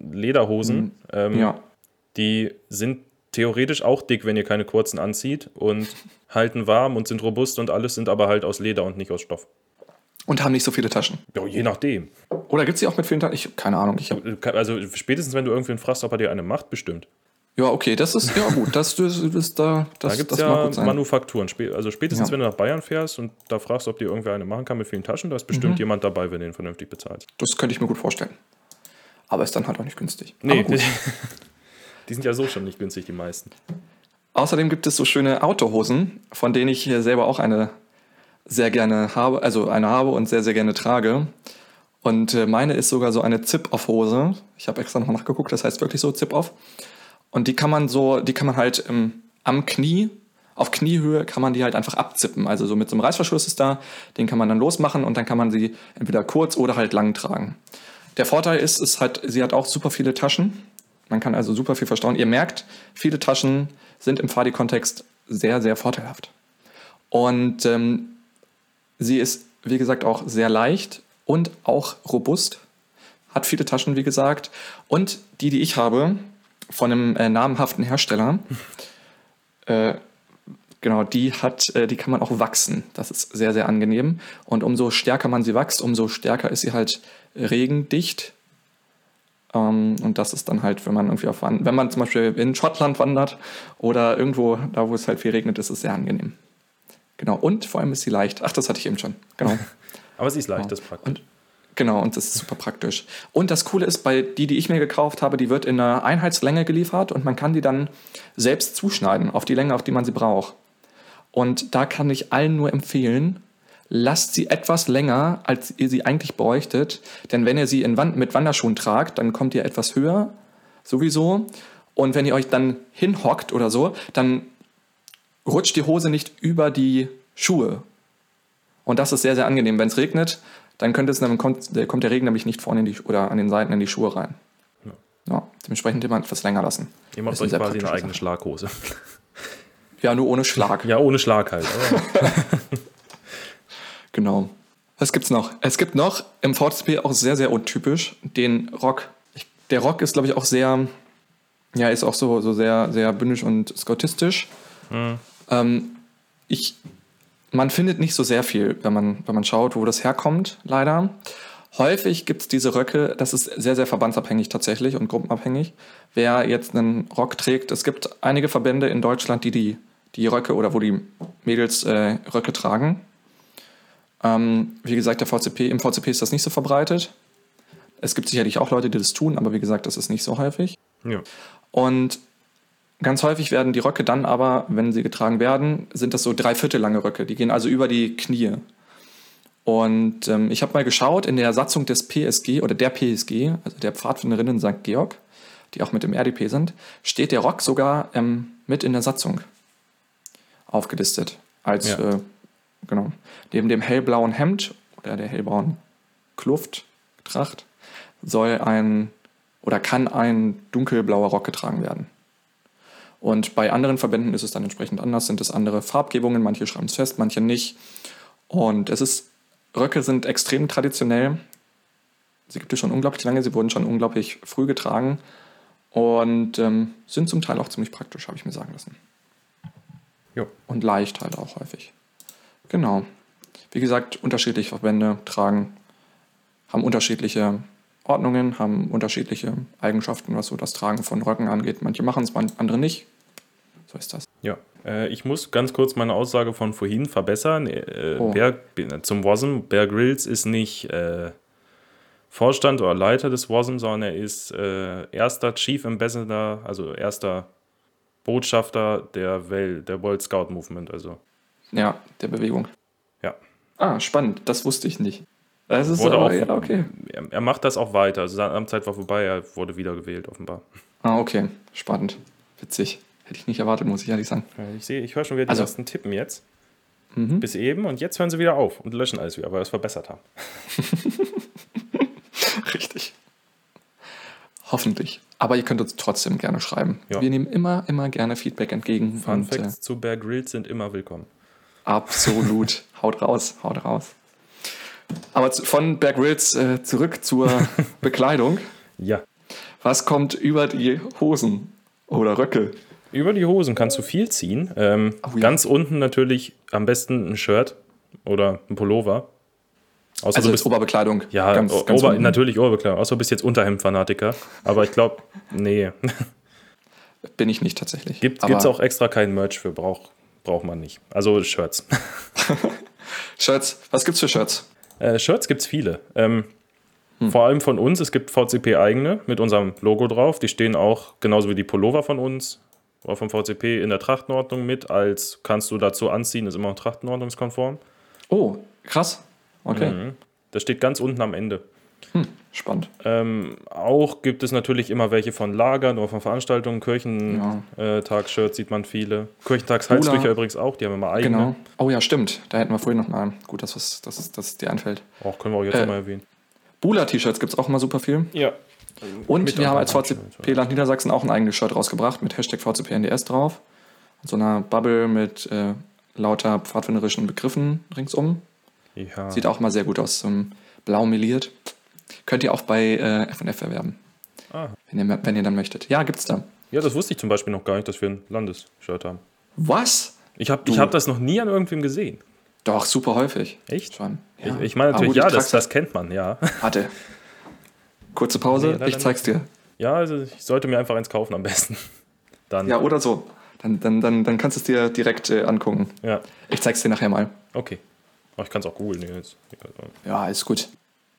Lederhosen, ähm, Hm. Ja, die sind theoretisch auch dick, wenn ihr keine kurzen anzieht und halten warm und sind robust und alles sind aber halt aus Leder und nicht aus Stoff. und haben nicht so viele Taschen. Ja, je nachdem. Oder gibt es die auch mit vielen Taschen? Ich, keine Ahnung. Ich hab, Also spätestens, wenn du irgendwen fragst, ob er dir eine macht, bestimmt. ja, okay, das ist, ja gut, das, das, das, da, das, Da gibt es ja. Manufakturen. Also spätestens, Ja. wenn du nach Bayern fährst und da fragst, ob dir irgendwer eine machen kann mit vielen Taschen, da ist bestimmt Mhm. jemand dabei, wenn du ihn vernünftig bezahlst. Das könnte ich mir gut vorstellen. Aber ist dann halt auch nicht günstig. Nee, Aber gut. die, sind ja so schon nicht günstig, die meisten. Außerdem gibt es so schöne Autohosen, von denen ich hier selber auch eine sehr gerne habe, also eine habe und sehr, sehr gerne trage. Und äh, meine ist sogar so eine Zip-Off-Hose. Ich habe extra nochmal nachgeguckt, das heißt wirklich so Zip-Off. Und die kann man so, die kann man halt ähm, am Knie, auf Kniehöhe kann man die halt einfach abzippen. Also so mit so einem Reißverschluss ist da, den kann man dann losmachen und dann kann man sie entweder kurz oder halt lang tragen. Der Vorteil ist, ist halt, sie hat auch super viele Taschen. Man kann also super viel verstauen. Ihr merkt, viele Taschen sind im Fadi-Kontext sehr, sehr vorteilhaft. Und ähm, sie ist, wie gesagt, auch sehr leicht und auch robust. Hat viele Taschen, wie gesagt. Und die, die ich habe, von einem äh, namhaften Hersteller, äh, genau, die hat, äh, die kann man auch wachsen. Das ist sehr, sehr angenehm. Und umso stärker man sie wächst, umso stärker ist sie halt regendicht. Ähm, und das ist dann halt, wenn man irgendwie auf wenn man zum Beispiel in Schottland wandert oder irgendwo, da wo es halt viel regnet, ist es sehr angenehm. Genau. Und vor allem ist sie leicht. Ach, das hatte ich eben schon. Genau. Aber sie ist leicht, das ist praktisch. Und genau, und das ist super praktisch. Und das Coole ist, bei die, die ich mir gekauft habe, die wird in einer Einheitslänge geliefert und man kann die dann selbst zuschneiden auf die Länge, auf die man sie braucht. Und da kann ich allen nur empfehlen, lasst sie etwas länger, als ihr sie eigentlich bräuchtet. Denn wenn ihr sie Wand mit Wanderschuhen tragt, dann kommt ihr etwas höher, sowieso. Und wenn ihr euch dann hinhockt oder so, dann rutscht die Hose nicht über die Schuhe. Und das ist sehr, sehr angenehm. Wenn es regnet, dann könnte es, dann kommt, der- kommt der Regen nämlich nicht vorne in die, oder an den Seiten in die Schuhe rein. Ja. Ja, dementsprechend immer etwas länger lassen. Ihr macht euch quasi eine eigene Schlaghose. Ja, nur ohne Schlag. Ja, ohne Schlag halt. Genau. Was gibt's noch? Es gibt noch im VCP auch sehr, sehr untypisch den Rock. Ich, der Rock ist, glaube ich, auch sehr, ja, ist auch so, so sehr, sehr bündisch und skottistisch. Ähm, ich man findet nicht so sehr viel, wenn man, wenn man schaut, wo das herkommt, leider. Häufig gibt es diese Röcke, das ist sehr, sehr verbandsabhängig tatsächlich und gruppenabhängig, wer jetzt einen Rock trägt. Es gibt einige Verbände in Deutschland, die die, die Röcke oder wo die Mädels äh, Röcke tragen. Ähm, wie gesagt, der VCP, im VCP ist das nicht so verbreitet. Es gibt sicherlich auch Leute, die das tun, aber wie gesagt, das ist nicht so häufig. Ja. Und ganz häufig werden die Röcke dann aber, wenn sie getragen werden, sind das so dreiviertel lange Röcke. Die gehen also über die Knie. Und ähm, ich habe mal geschaut in der Satzung des PSG oder der PSG, also der Pfadfinderinnen St. Georg, die auch mit im RDP sind, steht der Rock sogar ähm, mit in der Satzung aufgelistet. Als, Ja. äh, genau, neben dem hellblauen Hemd oder der hellblauen Klufttracht soll ein oder kann ein dunkelblauer Rock getragen werden. Und bei anderen Verbänden ist es dann entsprechend anders, sind es andere Farbgebungen, manche schreiben es fest, manche nicht. Und es ist, Röcke sind extrem traditionell. Sie gibt es schon unglaublich lange, sie wurden schon unglaublich früh getragen und ähm, sind zum Teil auch ziemlich praktisch, habe ich mir sagen lassen. Jo. Und leicht halt auch häufig. Genau. Wie gesagt, unterschiedliche Verbände tragen, haben unterschiedliche Ordnungen, haben unterschiedliche Eigenschaften, was so das Tragen von Röcken angeht. Manche machen es, andere nicht. So ist das. Ja, äh, ich muss ganz kurz meine Aussage von vorhin verbessern. Äh, Oh. Bear, zum WASM, Bear Grylls ist nicht äh, Vorstand oder Leiter des WASM, sondern er ist äh, erster Chief Ambassador, also erster Botschafter der, Welt, der World Scout Movement. Also, Ja, der Bewegung. ja. Ah, spannend. Das wusste ich nicht. Das ist Wurde aber, auch, ja, okay. er, er macht das auch weiter. Also seine Amtszeit war vorbei, er wurde wiedergewählt, offenbar. Ah, okay. Spannend. Witzig. Hätte ich nicht erwartet, muss ich ehrlich sagen. Äh, Ich sehe, ich höre schon wieder die Also- ersten Tippen jetzt. Mhm. Bis eben und jetzt hören sie wieder auf und löschen alles wieder, weil wir es verbessert haben. Richtig. Hoffentlich. Aber ihr könnt uns trotzdem gerne schreiben. Ja. Wir nehmen immer, immer gerne Feedback entgegen. Fun und, äh, Facts zu Bear Grylls sind immer willkommen. Absolut. haut raus, haut raus. Aber von Bear Grylls äh, zurück zur Bekleidung. Ja. Was kommt über die Hosen oder Röcke? Über die Hosen kannst du viel ziehen. Ähm, Oh ja. Ganz unten natürlich am besten ein Shirt oder ein Pullover. Außer Also du bist, Oberbekleidung. ja, ganz, o- ganz Ober, unten. natürlich Oberbekleidung. Außer du bist jetzt Unterhemd-Fanatiker. Aber ich glaube, nee. Bin ich nicht tatsächlich. Gibt es auch extra kein Merch für, braucht braucht man nicht. Also Shirts. Shirts. Was gibt's für Shirts? Äh, Shirts gibt es viele. Ähm, Hm. Vor allem von uns. Es gibt VCP-eigene mit unserem Logo drauf. Die stehen auch genauso wie die Pullover von uns oder vom VCP in der Trachtenordnung mit. Als kannst du dazu anziehen, ist immer noch trachtenordnungskonform. Oh, krass. Okay. Mhm. Das steht ganz unten am Ende. Spannend. Ähm, auch gibt es natürlich immer welche von Lagern oder von Veranstaltungen. Kirchentag-Shirts sieht man viele. Kirchentagshalstücher Hula. übrigens auch, die haben immer eigene. Genau. Oh ja, stimmt. Da hätten wir vorhin noch mal. Gut, dass, was, dass, dass es dir einfällt. Auch können wir auch jetzt Äh, mal erwähnen. Bula-T-Shirts gibt es auch immer super viel. Ja. Und Mit wir haben als VCP Land Niedersachsen auch ein eigenes Shirt rausgebracht mit Hashtag VCPNDS drauf. Und so einer Bubble mit äh, lauter pfadfinderischen Begriffen ringsum. Ja. Sieht auch mal sehr gut aus. So blau meliert. Könnt ihr auch bei äh, F&F erwerben, Ah. wenn ihr, wenn ihr dann möchtet. Ja, gibt's da. ja, das wusste ich zum Beispiel noch gar nicht, dass wir ein Landesshirt haben. Was? Ich habe hab das noch nie an irgendwem gesehen. Doch, super häufig. Echt? Schon. Ich, ich meine natürlich, gut, ja, das, das kennt man, ja. Warte. Kurze Pause, Nee, ich zeig's dir. Ja, also ich sollte mir einfach eins kaufen am besten. Dann. Ja, oder so. Dann, dann, dann, dann kannst du es dir direkt äh, angucken. Ja, Ich zeig's dir nachher mal. okay. Aber ich kann es auch googeln. Ja, ist gut.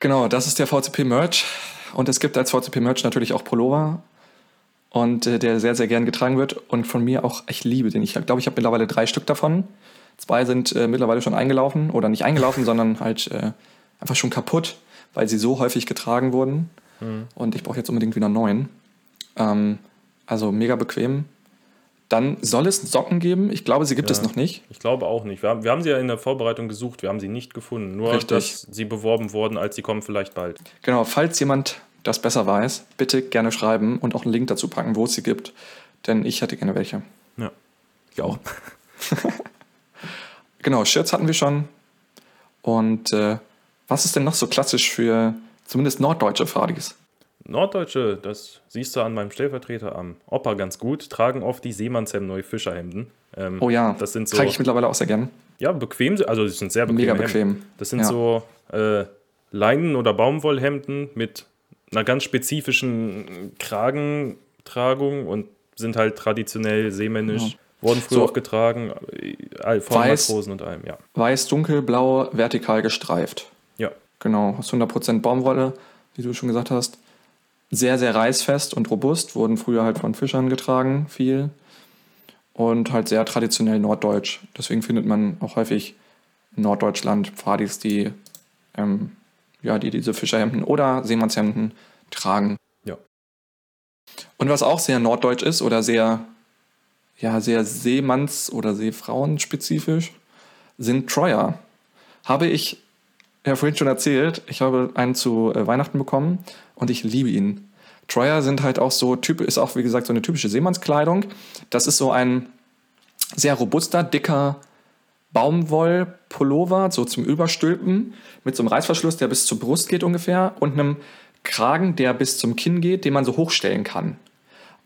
Genau, das ist der VCP-Merch. Und es gibt als VCP-Merch natürlich auch Pullover. Und äh, der sehr, sehr gern getragen wird. Und von mir auch, ich liebe den. Ich glaube, ich habe mittlerweile drei Stück davon. Zwei sind äh, mittlerweile schon eingelaufen. Oder nicht eingelaufen, sondern halt äh, einfach schon kaputt, weil sie so häufig getragen wurden. Und ich brauche jetzt unbedingt wieder neuen. Ähm, also mega bequem. Dann soll es Socken geben. Ich glaube, sie gibt Ja. es noch nicht. Ich glaube auch nicht. Wir haben, wir haben sie ja in der Vorbereitung gesucht, wir haben sie nicht gefunden. Nur, Richtig. dass sie beworben wurden, als sie kommen vielleicht bald. Genau, falls jemand das besser weiß, bitte gerne schreiben und auch einen Link dazu packen, wo es sie gibt. Denn ich hätte gerne welche. Ja. Ich auch. Genau, Shirts hatten wir schon. Und äh, was ist denn noch so klassisch für zumindest norddeutsche Fadis? Norddeutsche, das siehst du an meinem Stellvertreter am Opa ganz gut, tragen oft die Seemannshemm Fischerhemden. Ähm, Oh ja, Das sind so, trage ich mittlerweile auch sehr gern. ja, bequem, also die sind sehr bequem. Mega bequem. Das sind Ja. so äh, Leinen- oder Baumwollhemden mit einer ganz spezifischen Kragentragung und sind halt traditionell seemännisch. Wurden früher So. auch getragen, äh, von Weiß. Matrosen und allem, ja. Weiß, dunkelblau, vertikal gestreift. Ja, Genau, aus 100% Baumwolle, wie du schon gesagt hast. Sehr, sehr reißfest und robust, wurden früher halt von Fischern getragen, viel. Und halt sehr traditionell norddeutsch. Deswegen findet man auch häufig in Norddeutschland Pfadis, die, ähm, ja, die diese Fischerhemden oder Seemannshemden tragen. Ja. Und was auch sehr norddeutsch ist oder sehr, ja, sehr Seemanns- oder Seefrauenspezifisch, sind Troyer. Habe ich ja vorhin schon erzählt, ich habe einen zu äh, Weihnachten bekommen und ich liebe ihn. Troyer sind halt auch so, typ, ist auch wie gesagt so eine typische Seemannskleidung. Das ist so ein sehr robuster, dicker Baumwollpullover, so zum Überstülpen, mit so einem Reißverschluss, der bis zur Brust geht ungefähr und einem Kragen, der bis zum Kinn geht, den man so hochstellen kann.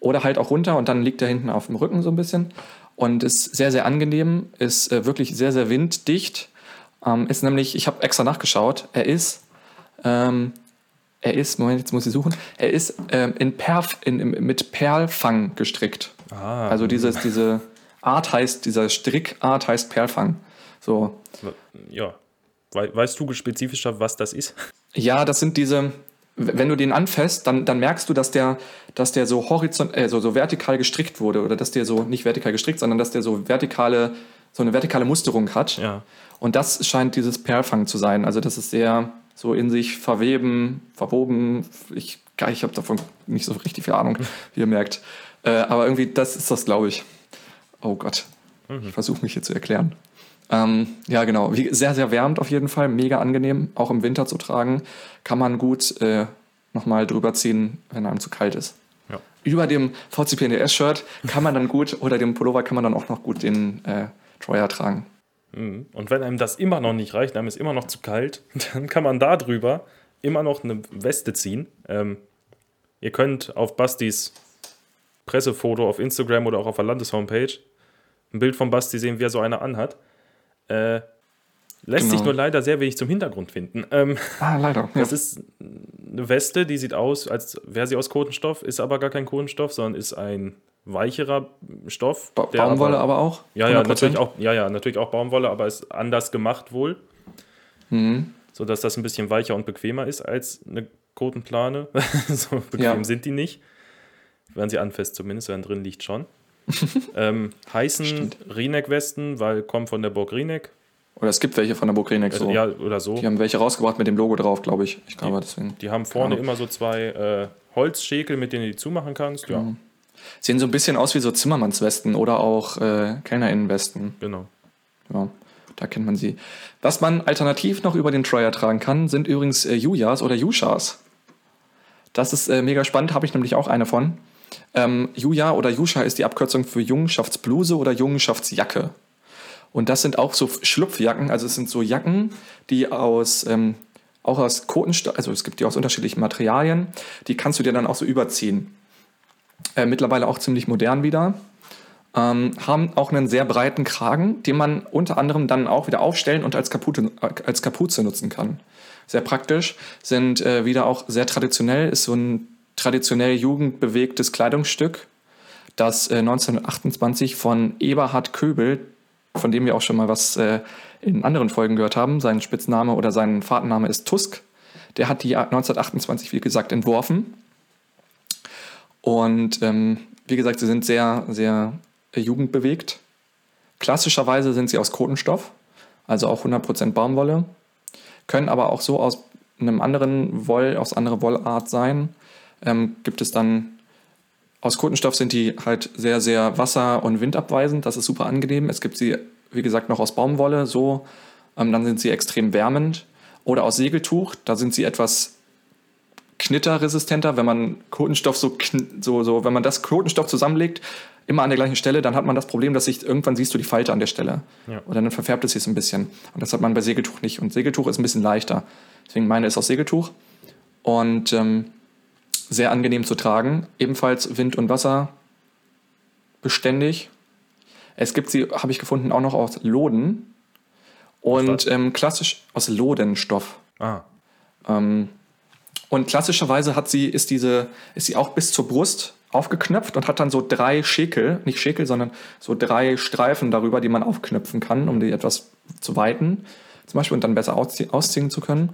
Oder halt auch runter und dann liegt er hinten auf dem Rücken so ein bisschen. Und ist sehr, sehr angenehm, ist äh, wirklich sehr, sehr winddicht. Ähm, ist nämlich, ich habe extra nachgeschaut, er ist, ähm, er ist, Moment, jetzt muss ich suchen, er ist ähm, in Perf, in, im- mit Perlfang gestrickt. Ah, Also dieses, diese Art heißt, dieser Strickart heißt Perlfang. So. ja. We weißt du spezifischer, was das ist? Ja, das sind diese, wenn du den anfasst, dann, dann merkst du, dass der, dass der so horizont, äh, so, so vertikal gestrickt wurde oder dass der so, nicht vertikal gestrickt, sondern dass der so vertikale, so eine vertikale Musterung hat. Ja. Und das scheint dieses Perlfang zu sein. Also das ist sehr so in sich verweben, verwoben. Ich, ich habe davon nicht so richtig viel Ahnung, wie ihr merkt. Äh, aber irgendwie, das ist das, glaube ich. Oh Gott. Ich versuche mich hier zu erklären. Ähm, ja, genau. Wie, sehr, sehr wärmend auf jeden Fall. Mega angenehm, auch im Winter zu tragen. Kann man gut äh, nochmal drüber ziehen, wenn einem zu kalt ist. Ja. Über dem VCPNDS-Shirt kann man dann gut, oder dem Pullover kann man dann auch noch gut den äh, Troyer tragen. Mhm. Und wenn einem das immer noch nicht reicht, einem ist immer noch zu kalt, dann kann man da drüber immer noch eine Weste ziehen. Ähm, ihr könnt auf Bastis Pressefoto auf Instagram oder auch auf der Landeshomepage ein Bild von Basti sehen, wie er so eine anhat. Äh, lässt Genau. sich nur leider sehr wenig zum Hintergrund finden. Ähm, Ah, leider. Ja. das ist eine Weste, die sieht aus, als wäre sie aus Kotenstoff, ist aber gar kein Kotenstoff, sondern ist ein weicherer Stoff. Ba Baumwolle aber, aber auch? ja, ja, 100%? natürlich auch, ja, ja, natürlich auch Baumwolle, aber ist anders gemacht wohl. Mhm. Sodass das ein bisschen weicher und bequemer ist als eine Kotenplane. so bequem Ja. sind die nicht. Wenn sie anfasst zumindest, wenn drin liegt schon. ähm, heißen. Rieneck-Westen, weil kommen von der Burg Rieneck. Oder es gibt welche von der Burg so. Ja, oder so. Die haben welche rausgebracht mit dem Logo drauf, glaube ich. Ich glaube, deswegen. Die haben vorne immer so zwei äh, Holzschäkel, mit denen du die zumachen kannst. Ja, Mhm. Sehen so ein bisschen aus wie so Zimmermannswesten oder auch äh, Kellnerinnenwesten. genau. Ja, da kennt man sie. Was man alternativ noch über den Troyer tragen kann, sind übrigens äh, Jujas oder Jushas. Das ist äh, mega spannend, habe ich nämlich auch eine von. Ähm, Juja oder Jusha ist die Abkürzung für Jungenschaftsbluse oder Jungenschaftsjacke. Und das sind auch so Schlupfjacken, also es sind so Jacken, die aus, ähm, auch aus Kotenstoff, also es gibt die aus unterschiedlichen Materialien, die kannst du dir dann auch so überziehen. Äh, mittlerweile auch ziemlich modern wieder. Ähm, haben auch einen sehr breiten Kragen, den man unter anderem dann auch wieder aufstellen und als Kapuze, äh, als Kapuze nutzen kann. Sehr praktisch, sind äh, wieder auch sehr traditionell, ist so ein traditionell jugendbewegtes Kleidungsstück, das äh, 1928 von Eberhard Köbel, von dem wir auch schon mal was äh, in anderen Folgen gehört haben, sein Spitzname oder sein Vatername ist Tusk. Der hat die 1928, wie gesagt, entworfen. Und ähm, wie gesagt, sie sind sehr, sehr jugendbewegt. Klassischerweise sind sie aus Kotenstoff, also auch 100% Baumwolle, können aber auch so aus einem anderen Woll, aus anderer Wollart sein. Ähm, gibt es dann aus Kotenstoff sind die halt sehr, sehr wasser- und windabweisend. Das ist super angenehm. Es gibt sie, wie gesagt, noch aus Baumwolle, so. Ähm, dann sind sie extrem wärmend. Oder aus Segeltuch, da sind sie etwas knitterresistenter. Wenn man Kotenstoff so, so, so, wenn man das Kotenstoff zusammenlegt, immer an der gleichen Stelle, dann hat man das Problem, dass sich irgendwann siehst du die Falte an der Stelle. Ja. Oder dann verfärbt es sich so ein bisschen. Und das hat man bei Segeltuch nicht. Und Segeltuch ist ein bisschen leichter. Deswegen meine ist aus Segeltuch. Und ähm, sehr angenehm zu tragen. Ebenfalls Wind und Wasser beständig. Es gibt sie, habe ich gefunden, auch noch aus Loden. Und ähm, klassisch aus Lodenstoff. Ah, Ähm, und klassischerweise hat sie, ist diese, ist sie auch bis zur Brust aufgeknöpft und hat dann so drei Schäkel, nicht Schäkel, sondern so drei Streifen darüber, die man aufknöpfen kann, um die etwas zu weiten, zum Beispiel, und dann besser auszie ausziehen zu können.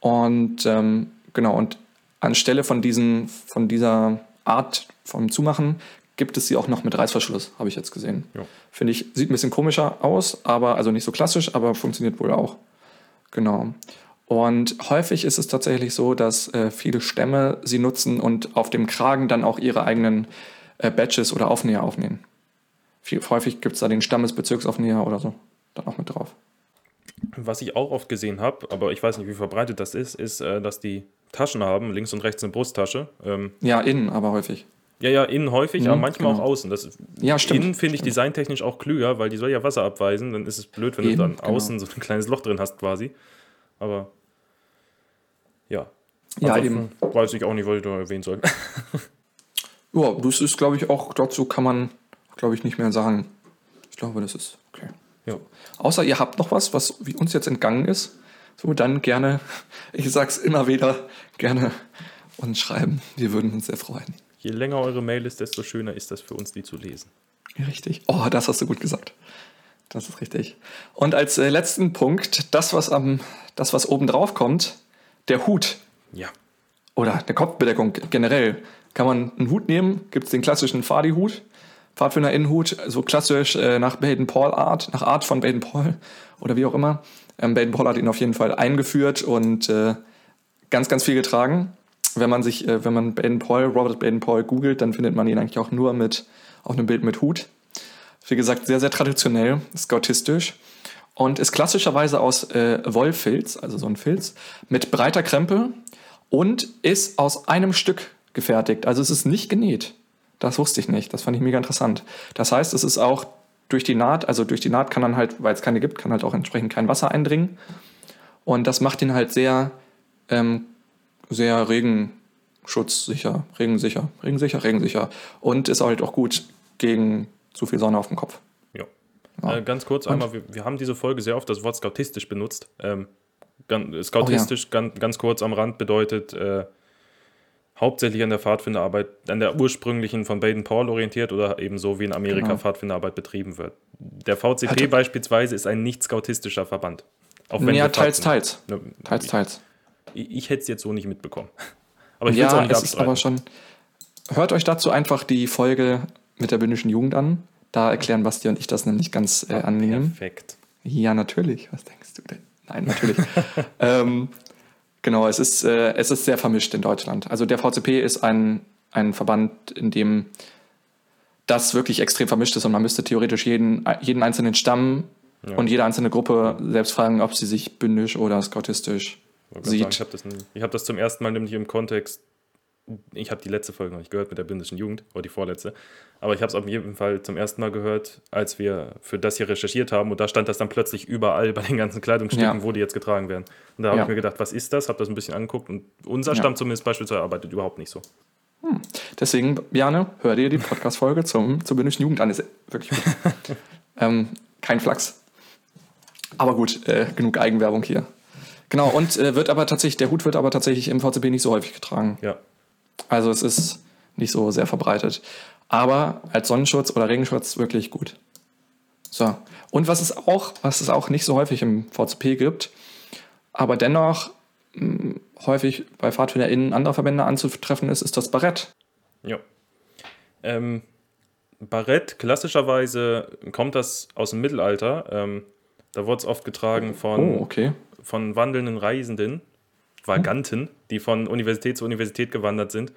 Und ähm, genau, und anstelle von, diesen, von dieser Art vom Zumachen gibt es sie auch noch mit Reißverschluss, habe ich jetzt gesehen. Ja. Finde ich, sieht ein bisschen komischer aus, aber also nicht so klassisch, aber funktioniert wohl auch. Genau. Und häufig ist es tatsächlich so, dass äh, viele Stämme sie nutzen und auf dem Kragen dann auch ihre eigenen äh, Badges oder Aufnäher aufnehmen. Viel, häufig gibt es da den Stammesbezirksaufnäher oder so dann auch mit drauf. Was ich auch oft gesehen habe, aber ich weiß nicht, wie verbreitet das ist, ist, äh, dass die Taschen haben, links und rechts eine Brusttasche. Ähm, Ja, innen aber häufig. ja, ja, innen häufig, Mhm, aber manchmal genau. auch außen. Das, Ja, stimmt, Innen finde ich designtechnisch auch klüger, weil die soll ja Wasser abweisen. Dann ist es blöd, wenn Eben, du dann genau. außen so ein kleines Loch drin hast quasi. Aber ja. Ja, Ansonsten Weiß ich auch nicht, was ich da erwähnen soll. Ja, das ist, glaube ich, auch dazu kann man, glaube ich, nicht mehr sagen. Ich glaube, das ist okay. ja. Außer ihr habt noch was, was wie uns jetzt entgangen ist, so dann gerne, ich sag's immer wieder, gerne uns schreiben. Wir würden uns sehr freuen. Je länger eure Mail ist, desto schöner ist das für uns, die zu lesen. Richtig. Oh, das hast du gut gesagt. Das ist richtig. Und als äh, letzten Punkt, das, was am, das, was oben drauf kommt, der Hut Ja. oder eine Kopfbedeckung generell. Kann man einen Hut nehmen, gibt es den klassischen Fadi-Hut, Pfadfinder-Innenhut, so klassisch äh, nach Baden-Paul-Art, nach Art von Baden-Paul oder wie auch immer. Ähm, Baden-Paul hat ihn auf jeden Fall eingeführt und äh, ganz, ganz viel getragen. Wenn man sich, äh, wenn man Baden-Paul, Robert Baden-Paul googelt, dann findet man ihn eigentlich auch nur mit, auf einem Bild mit Hut. Wie gesagt, sehr, sehr traditionell, scoutistisch und ist klassischerweise aus äh, Wollfilz, also so ein Filz, mit breiter Krempe und ist aus einem Stück gefertigt. Also es ist nicht genäht. Das wusste ich nicht. Das fand ich mega interessant. Das heißt, es ist auch durch die Naht, also durch die Naht kann dann halt, weil es keine gibt, kann halt auch entsprechend kein Wasser eindringen. Und das macht ihn halt sehr, ähm, sehr regenschutzsicher, regensicher, regensicher, regensicher. Und ist halt auch gut gegen zu viel Sonne auf dem Kopf. Ja. Ja. Äh, ganz kurz Und? einmal, wir, wir haben diese Folge sehr oft das Wort scoutistisch benutzt. Ähm, Oh ganz, scoutistisch, ganz, ganz kurz am Rand, bedeutet äh, hauptsächlich an der Pfadfinderarbeit, an der ursprünglichen von Baden-Paul orientiert oder eben so wie in Amerika Genau. Pfadfinderarbeit betrieben wird. Der VCP Hatte- beispielsweise ist ein nicht scoutistischer Verband. Auch wenn Ja, teils, teils. Ne, Teils, teils. Ich, ich hätte es jetzt so nicht mitbekommen. Aber ich es auch ja, nicht es ist aber schon. Hört euch dazu einfach die Folge mit der bündischen Jugend an. Da erklären Basti und ich das nämlich ganz äh, angenehm. Perfekt. Ja, natürlich. Was denkst du denn? Nein, natürlich. ähm, genau, es ist, äh, es ist sehr vermischt in Deutschland. Also der VCP ist ein, ein Verband, in dem das wirklich extrem vermischt ist und man müsste theoretisch jeden, jeden einzelnen Stamm Ja. und jede einzelne Gruppe selbst fragen, ob sie sich bündisch oder wollte gerade sagen, sieht. Ich habe das, nie- ich hab das zum ersten Mal nämlich im Kontext. Ich habe die letzte Folge noch nicht gehört mit der bündischen Jugend, oder die vorletzte. Aber ich habe es auf jeden Fall zum ersten Mal gehört, als wir für das hier recherchiert haben. Und da stand das dann plötzlich überall bei den ganzen Kleidungsstücken, Ja. wo die jetzt getragen werden. Und da habe Ja. ich mir gedacht, was ist das? Habe das ein bisschen angeguckt. Und unser Ja. Stamm zumindest beispielsweise arbeitet überhaupt nicht so. Deswegen, Jane, hör dir die Podcast-Folge zum, zur bündischen Jugend an. Ist wirklich gut. ähm, kein Flachs. Aber gut, äh, genug Eigenwerbung hier. Genau, und äh, wird aber tatsächlich, der Hut wird aber tatsächlich im VCP nicht so häufig getragen. Ja. Also es ist nicht so sehr verbreitet. Aber als Sonnenschutz oder Regenschutz wirklich gut. So. Und was es auch, was es auch nicht so häufig im VCP gibt, aber dennoch mh, häufig bei PfadfinderInnen anderer Verbände anzutreffen ist, ist das Barett. Ja. Ähm, Barett, klassischerweise kommt das aus dem Mittelalter. Ähm, da wurde es oft getragen von Oh, okay. von wandelnden Reisenden, Vaganten, die von Universität zu Universität gewandert sind.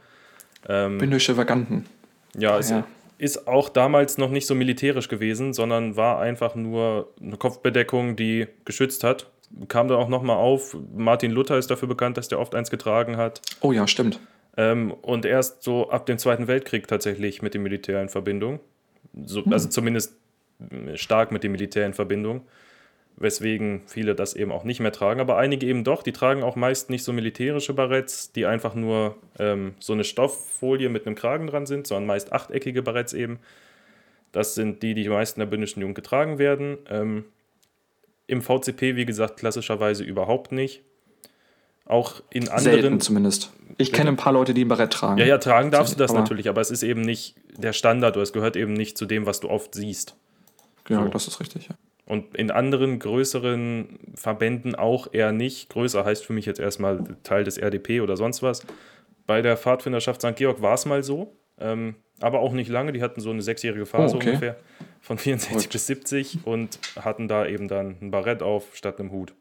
Ähm, Bündische Vaganten. ja, es ja. ist auch damals noch nicht so militärisch gewesen, sondern war einfach nur eine Kopfbedeckung, die geschützt hat. Kam dann auch nochmal auf. Martin Luther ist dafür bekannt, dass der oft eins getragen hat. Oh ja, stimmt. Ähm, und erst so ab dem Zweiten Weltkrieg tatsächlich mit dem Militär in Verbindung. So, Also zumindest äh, stark mit dem Militär in Verbindung. Weswegen viele das eben auch nicht mehr tragen, aber einige eben doch. Die tragen auch meist nicht so militärische Baretts, die einfach nur ähm, so eine Stofffolie mit einem Kragen dran sind, sondern meist achteckige Baretts eben. Das sind die, die die meisten der bündischen Jugend getragen werden. Ähm, Im VCP, wie gesagt, klassischerweise überhaupt nicht. Auch in anderen. Selten zumindest. Ich kenne ein paar Leute, die ein Barett tragen. Ja, ja, tragen darfst du das Aber- natürlich, aber es ist eben nicht der Standard oder es gehört eben nicht zu dem, was du oft siehst. Ja, So. das ist richtig. Ja. Und in anderen größeren Verbänden auch eher nicht. Größer heißt für mich jetzt erstmal Teil des RDP oder sonst was. Bei der Pfadfinderschaft St. Georg war es mal so, ähm, aber auch nicht lange. Die hatten so eine sechsjährige Phase Oh, okay. ungefähr, von 64 Gut. bis 70 und hatten da eben dann ein Barett auf statt einem Hut.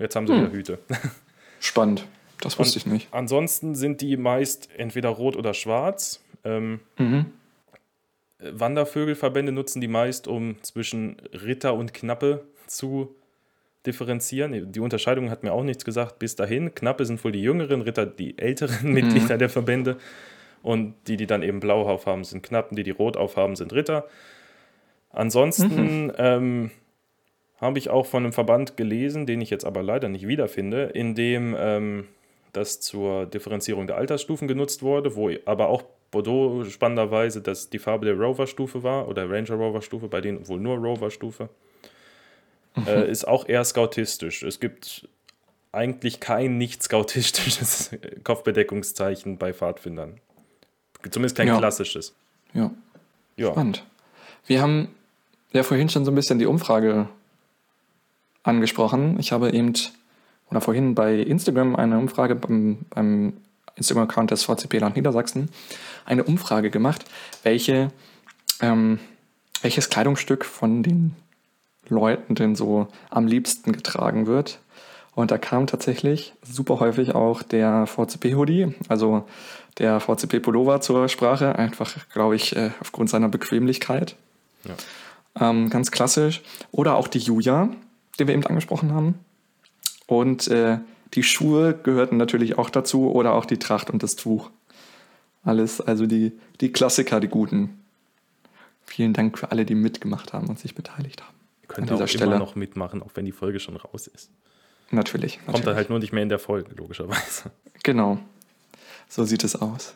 Jetzt haben sie Hm. wieder Hüte. Spannend. Das wusste ich nicht. Ansonsten sind die meist entweder rot oder schwarz. Ähm, Mhm. Wandervögelverbände nutzen die meist, um zwischen Ritter und Knappe zu differenzieren. Die Unterscheidung hat mir auch nichts gesagt bis dahin. Knappe sind wohl die jüngeren, Ritter die älteren Mitglieder der Verbände. Und die, die dann eben blau aufhaben, sind Knappen, die, die rot aufhaben, sind Ritter. Ansonsten ähm, habe ich auch von einem Verband gelesen, den ich jetzt aber leider nicht wiederfinde, in dem ähm, das zur Differenzierung der Altersstufen genutzt wurde, wo aber auch Bordeaux spannenderweise das die Farbe der Rover-Stufe war oder Ranger Rover-Stufe, bei denen wohl nur Rover-Stufe. Äh, ist auch eher scoutistisch. Es gibt eigentlich kein nicht scoutistisches Kopfbedeckungszeichen bei Pfadfindern. Zumindest kein Ja. klassisches. Ja. Ja. Spannend. Wir haben ja vorhin schon so ein bisschen die Umfrage angesprochen. Ich habe eben, oder vorhin bei Instagram eine Umfrage beim, beim Instagram-Account des VCP Land Niedersachsen, eine Umfrage gemacht, welche, ähm, welches Kleidungsstück von den Leuten denn so am liebsten getragen wird. Und da kam tatsächlich super häufig auch der VCP-Hoodie, also der VCP-Pullover zur Sprache, einfach, glaube ich, äh, aufgrund seiner Bequemlichkeit. Ähm, ganz klassisch. Oder auch die Juja, die wir eben angesprochen haben. Und äh, die Schuhe gehörten natürlich auch dazu oder auch die Tracht und das Tuch. Alles, also die, die Klassiker, die guten. Vielen Dank für alle, die mitgemacht haben und sich beteiligt haben. Ihr könnt An auch dieser immer Stelle. noch mitmachen, auch wenn die Folge schon raus ist. Natürlich. Kommt dann halt nur nicht mehr in der Folge, logischerweise. Genau. So sieht es aus.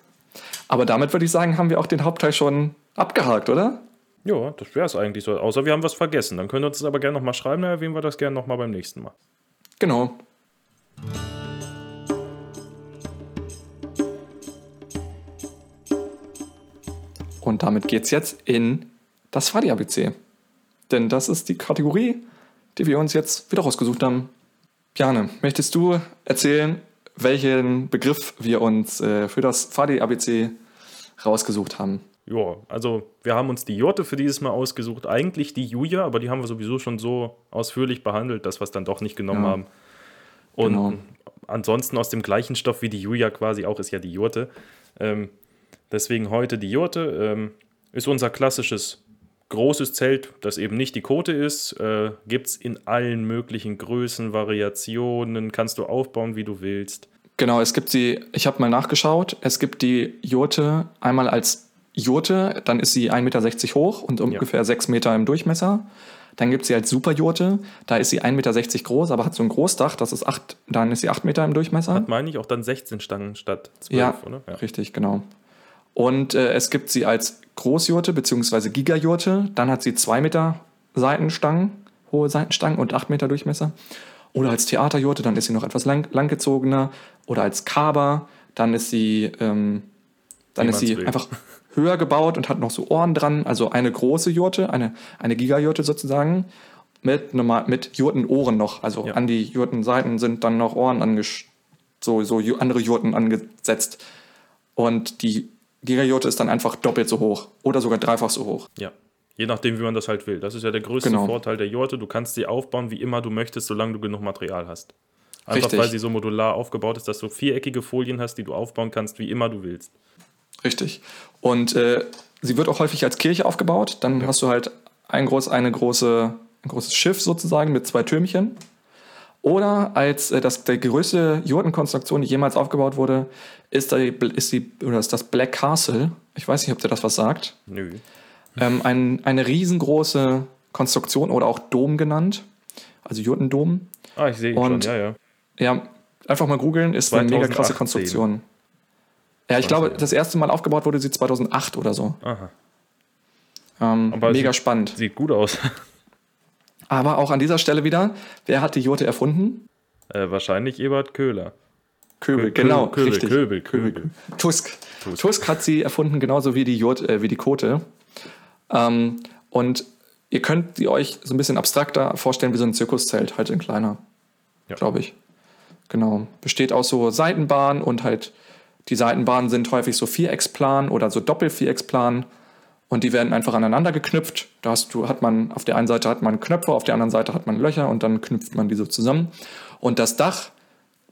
Aber damit würde ich sagen, haben wir auch den Hauptteil schon abgehakt, oder? Ja, das wäre es eigentlich so. Außer wir haben was vergessen. Dann könnt ihr uns das aber gerne nochmal schreiben, dann erwähnen wir das gerne nochmal beim nächsten Mal. Genau. Und damit geht's jetzt in das Fadi-ABC. Denn das ist die Kategorie, die wir uns jetzt wieder rausgesucht haben. Bjarne, möchtest du erzählen, welchen Begriff wir uns äh, für das Fadi-ABC rausgesucht haben? Ja, also wir haben uns die Jurte für dieses Mal ausgesucht. Eigentlich die Julia, aber die haben wir sowieso schon so ausführlich behandelt, dass wir es dann doch nicht genommen Ja. haben. Und Genau. ansonsten aus dem gleichen Stoff wie die Julia quasi auch ist ja die Jurte. Ähm, deswegen heute die Jurte. Ähm, ist unser klassisches großes Zelt, das eben nicht die Kote ist. Äh, Gibt es in allen möglichen Größen, Variationen, kannst du aufbauen, wie du willst. Genau, es gibt sie, ich habe mal nachgeschaut, es gibt die Jurte einmal als Jurte, dann ist sie 1,60 Meter hoch und ungefähr 6 Meter im Durchmesser. Dann gibt es sie als Superjurte, da ist sie 1,60 Meter groß, aber hat so ein Großdach, das ist 8, dann ist sie 8 Meter im Durchmesser. Hat, meine ich, auch dann 16 Stangen statt 12, ja, oder? Ja. richtig, genau. Und äh, es gibt sie als Großjurte bzw. Gigajurte, dann hat sie 2 Meter Seitenstangen, hohe Seitenstangen und 8 Meter Durchmesser. Oder als Theaterjurte, dann ist sie noch etwas lang, langgezogener. Oder als Kaba, dann ist sie, ähm, dann Wie ist sie will. einfach höher gebaut und hat noch so Ohren dran. Also eine große Jurte, eine, eine Gigajurte sozusagen, mit, normal, mit Jurtenohren noch. Also Ja. an die Jurtenseiten sind dann noch Ohren angesch so, so andere Jurten angesetzt. Und die Gigajurte ist dann einfach doppelt so hoch oder sogar dreifach so hoch. Ja, je nachdem, wie man das halt will. Das ist ja der größte Genau. Vorteil der Jurte. Du kannst sie aufbauen, wie immer du möchtest, solange du genug Material hast. Einfach Richtig. weil sie so modular aufgebaut ist, dass du viereckige Folien hast, die du aufbauen kannst, wie immer du willst. Richtig. Und äh, sie wird auch häufig als Kirche aufgebaut. Dann hast du halt ein, groß, eine große, ein großes Schiff sozusagen mit zwei Türmchen. Oder als äh, das, die größte Jurtenkonstruktion, die jemals aufgebaut wurde, ist, die, ist, die, oder ist das Black Castle. Ich weiß nicht, ob dir das was sagt. Nö. Ähm, ein, eine riesengroße Konstruktion oder auch Dom genannt. also Jurtendom. Ah, ich sehe ihn schon, ja, ja. Ja, einfach mal googeln, ist eine mega krasse 2018. Konstruktion. Ja, ich glaube, das erste Mal aufgebaut wurde sie 2008 oder so. Aha. Ähm, Aber mega sie- spannend. Sieht gut aus. Aber auch an dieser Stelle wieder, wer hat die Jurte erfunden? äh, wahrscheinlich Ebert Köhler. Köbel, Kö- genau, Köbel, richtig. Köbel, Köbel. Tusk. Tusk. Tusk. hat sie erfunden, genauso wie die, Jurt, äh, wie die Kote. Ähm, und ihr könnt sie euch so ein bisschen abstrakter vorstellen wie so ein Zirkuszelt, halt in kleiner, Ja. glaube ich. Genau. Besteht aus so Seitenbahnen und halt die Seitenbahnen sind häufig so Vierecksplan oder so Doppelvierecksplan und die werden einfach aneinander geknüpft. Da hast du, hat man, auf der einen Seite hat man Knöpfe, auf der anderen Seite hat man Löcher und dann knüpft man die so zusammen. Und das Dach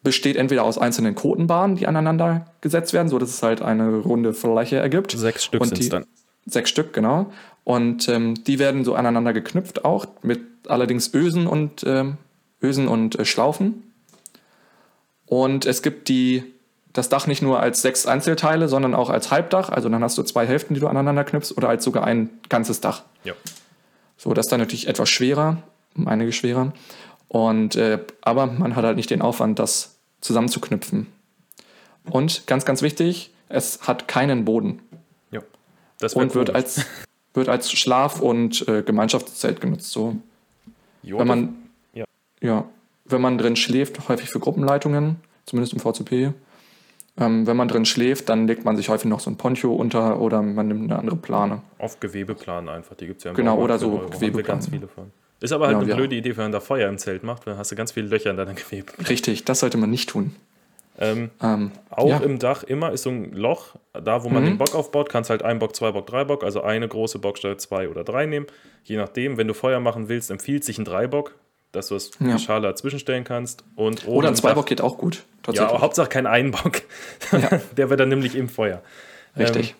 besteht entweder aus einzelnen Kotenbahnen, die aneinander gesetzt werden, so dass es halt eine runde Fläche ergibt. Sechs Stück sind dann. Sechs Stück, genau. Und ähm, die werden so aneinander geknüpft auch, mit allerdings Ösen und, ähm, Ösen und äh, Schlaufen. Und es gibt die, das Dach nicht nur als sechs Einzelteile, sondern auch als Halbdach. Also dann hast du zwei Hälften, die du aneinander knüpfst, oder als sogar ein ganzes Dach. Ja. So, das ist dann natürlich etwas schwerer, um einiges schwerer. Und, äh, aber man hat halt nicht den Aufwand, das zusammenzuknüpfen. Und ganz, ganz wichtig, es hat keinen Boden ja. Das und wird komisch. als, wird als Schlaf- und äh, Gemeinschaftszelt genutzt. So. Jo, Wenn man, Ja. ja, wenn man drin schläft, häufig für Gruppenleitungen, zumindest im VCP. Ähm, wenn man drin schläft, dann legt man sich häufig noch so ein Poncho unter oder man nimmt eine andere Plane. Auf Gewebeplan einfach, die gibt es ja im Genau, oder so Gewebeplan. ganz viele von. Ist aber halt Ja, eine ja. blöde Idee, wenn man da Feuer im Zelt macht, dann hast du ganz viele Löcher in deiner Gewebe. Richtig, das sollte man nicht tun. Ähm, Ähm, auch ja, im Dach immer ist so ein Loch, da wo man Mhm. den Bock aufbaut, kannst halt ein Bock, zwei Bock, drei Bock, also eine große Bockstelle, zwei oder drei nehmen. Je nachdem, wenn du Feuer machen willst, empfiehlt sich ein Dreibock, dass du das Ja. Schale dazwischen stellen kannst. Und oder ein Zweibock geht auch gut. Ja, aber Hauptsache kein Einbock. Der wäre dann nämlich im Feuer. Richtig. Ähm,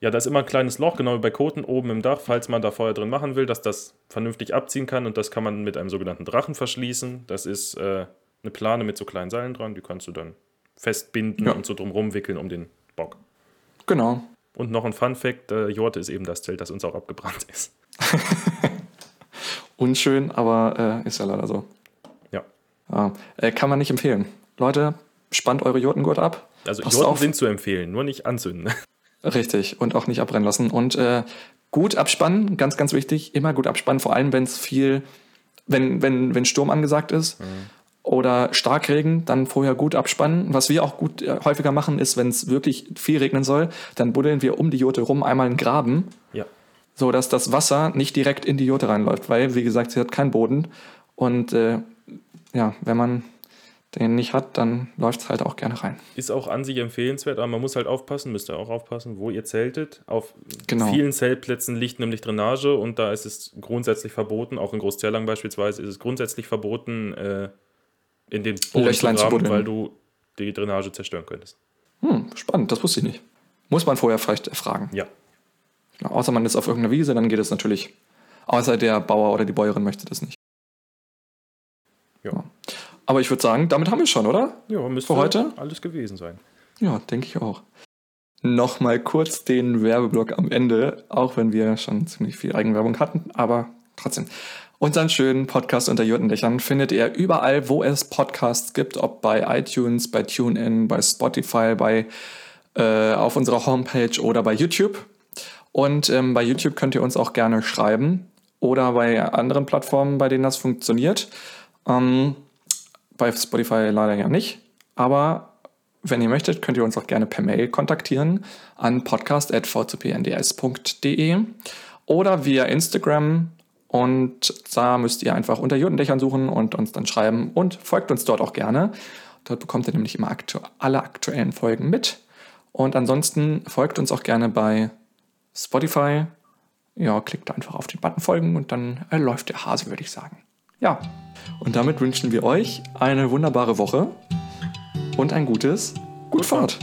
ja, da ist immer ein kleines Loch, genau wie bei Koten oben im Dach, falls man da Feuer drin machen will, dass das vernünftig abziehen kann. Und das kann man mit einem sogenannten Drachen verschließen. Das ist äh, eine Plane mit so kleinen Seilen dran, die kannst du dann festbinden Ja. und so drum rumwickeln um den Bock. Genau. Und noch ein Fun Fact: äh, Jorte ist eben das Zelt, das uns auch abgebrannt ist. Unschön, aber äh, ist ja leider so. Ja. Ja, äh, kann man nicht empfehlen. Leute, spannt eure Jurtengurt ab. Also Passt Jorten auf. sind zu empfehlen, nur nicht anzünden. Richtig, und auch nicht abbrennen lassen. Und äh, gut abspannen, ganz, ganz wichtig, immer gut abspannen, vor allem wenn es viel, wenn, wenn, wenn Sturm angesagt ist oder Starkregen, dann vorher gut abspannen. Was wir auch gut äh, häufiger machen, ist, wenn es wirklich viel regnen soll, dann buddeln wir um die Jurte rum einmal einen Graben, ja. So dass das Wasser nicht direkt in die Jurte reinläuft, weil, wie gesagt, sie hat keinen Boden. Und äh, ja, wenn man den nicht hat, dann läuft es halt auch gerne rein. Ist auch an sich empfehlenswert, aber man muss halt aufpassen, müsst ihr auch aufpassen, wo ihr zeltet. Auf Genau. vielen Zeltplätzen liegt nämlich Drainage und da ist es grundsätzlich verboten, auch in Großzerlang beispielsweise, ist es grundsätzlich verboten, äh, in den Boden Löchlein zu graben, weil du die Drainage zerstören könntest. Hm, spannend, das wusste ich nicht. Muss man vorher vielleicht fragen. Ja. Außer man ist auf irgendeiner Wiese, dann geht es natürlich. Außer der Bauer oder die Bäuerin möchte das nicht. Ja. Aber ich würde sagen, damit haben wir schon, oder? Ja, müsste Für heute? alles gewesen sein. Ja, denke ich auch. Nochmal kurz den Werbeblock am Ende, auch wenn wir schon ziemlich viel Eigenwerbung hatten, aber trotzdem. Unseren schönen Podcast unter Jurtendächern findet ihr überall, wo es Podcasts gibt, ob bei iTunes, bei TuneIn, bei Spotify, bei, äh, auf unserer Homepage oder bei YouTube. Und ähm, bei YouTube könnt ihr uns auch gerne schreiben oder bei anderen Plattformen, bei denen das funktioniert. Ähm, bei Spotify leider ja nicht, aber wenn ihr möchtet, könnt ihr uns auch gerne per Mail kontaktieren an podcast.vcpnds.de oder via Instagram. Und da müsst ihr einfach unter Judendächern suchen und uns dann schreiben und folgt uns dort auch gerne. Dort bekommt ihr nämlich immer aktu alle aktuellen Folgen mit. Und ansonsten folgt uns auch gerne bei Spotify. Ja, klickt einfach auf den Button folgen und dann äh, läuft der Hase, würde ich sagen. Ja, und damit wünschen wir euch eine wunderbare Woche und ein gutes Gut Fahrt.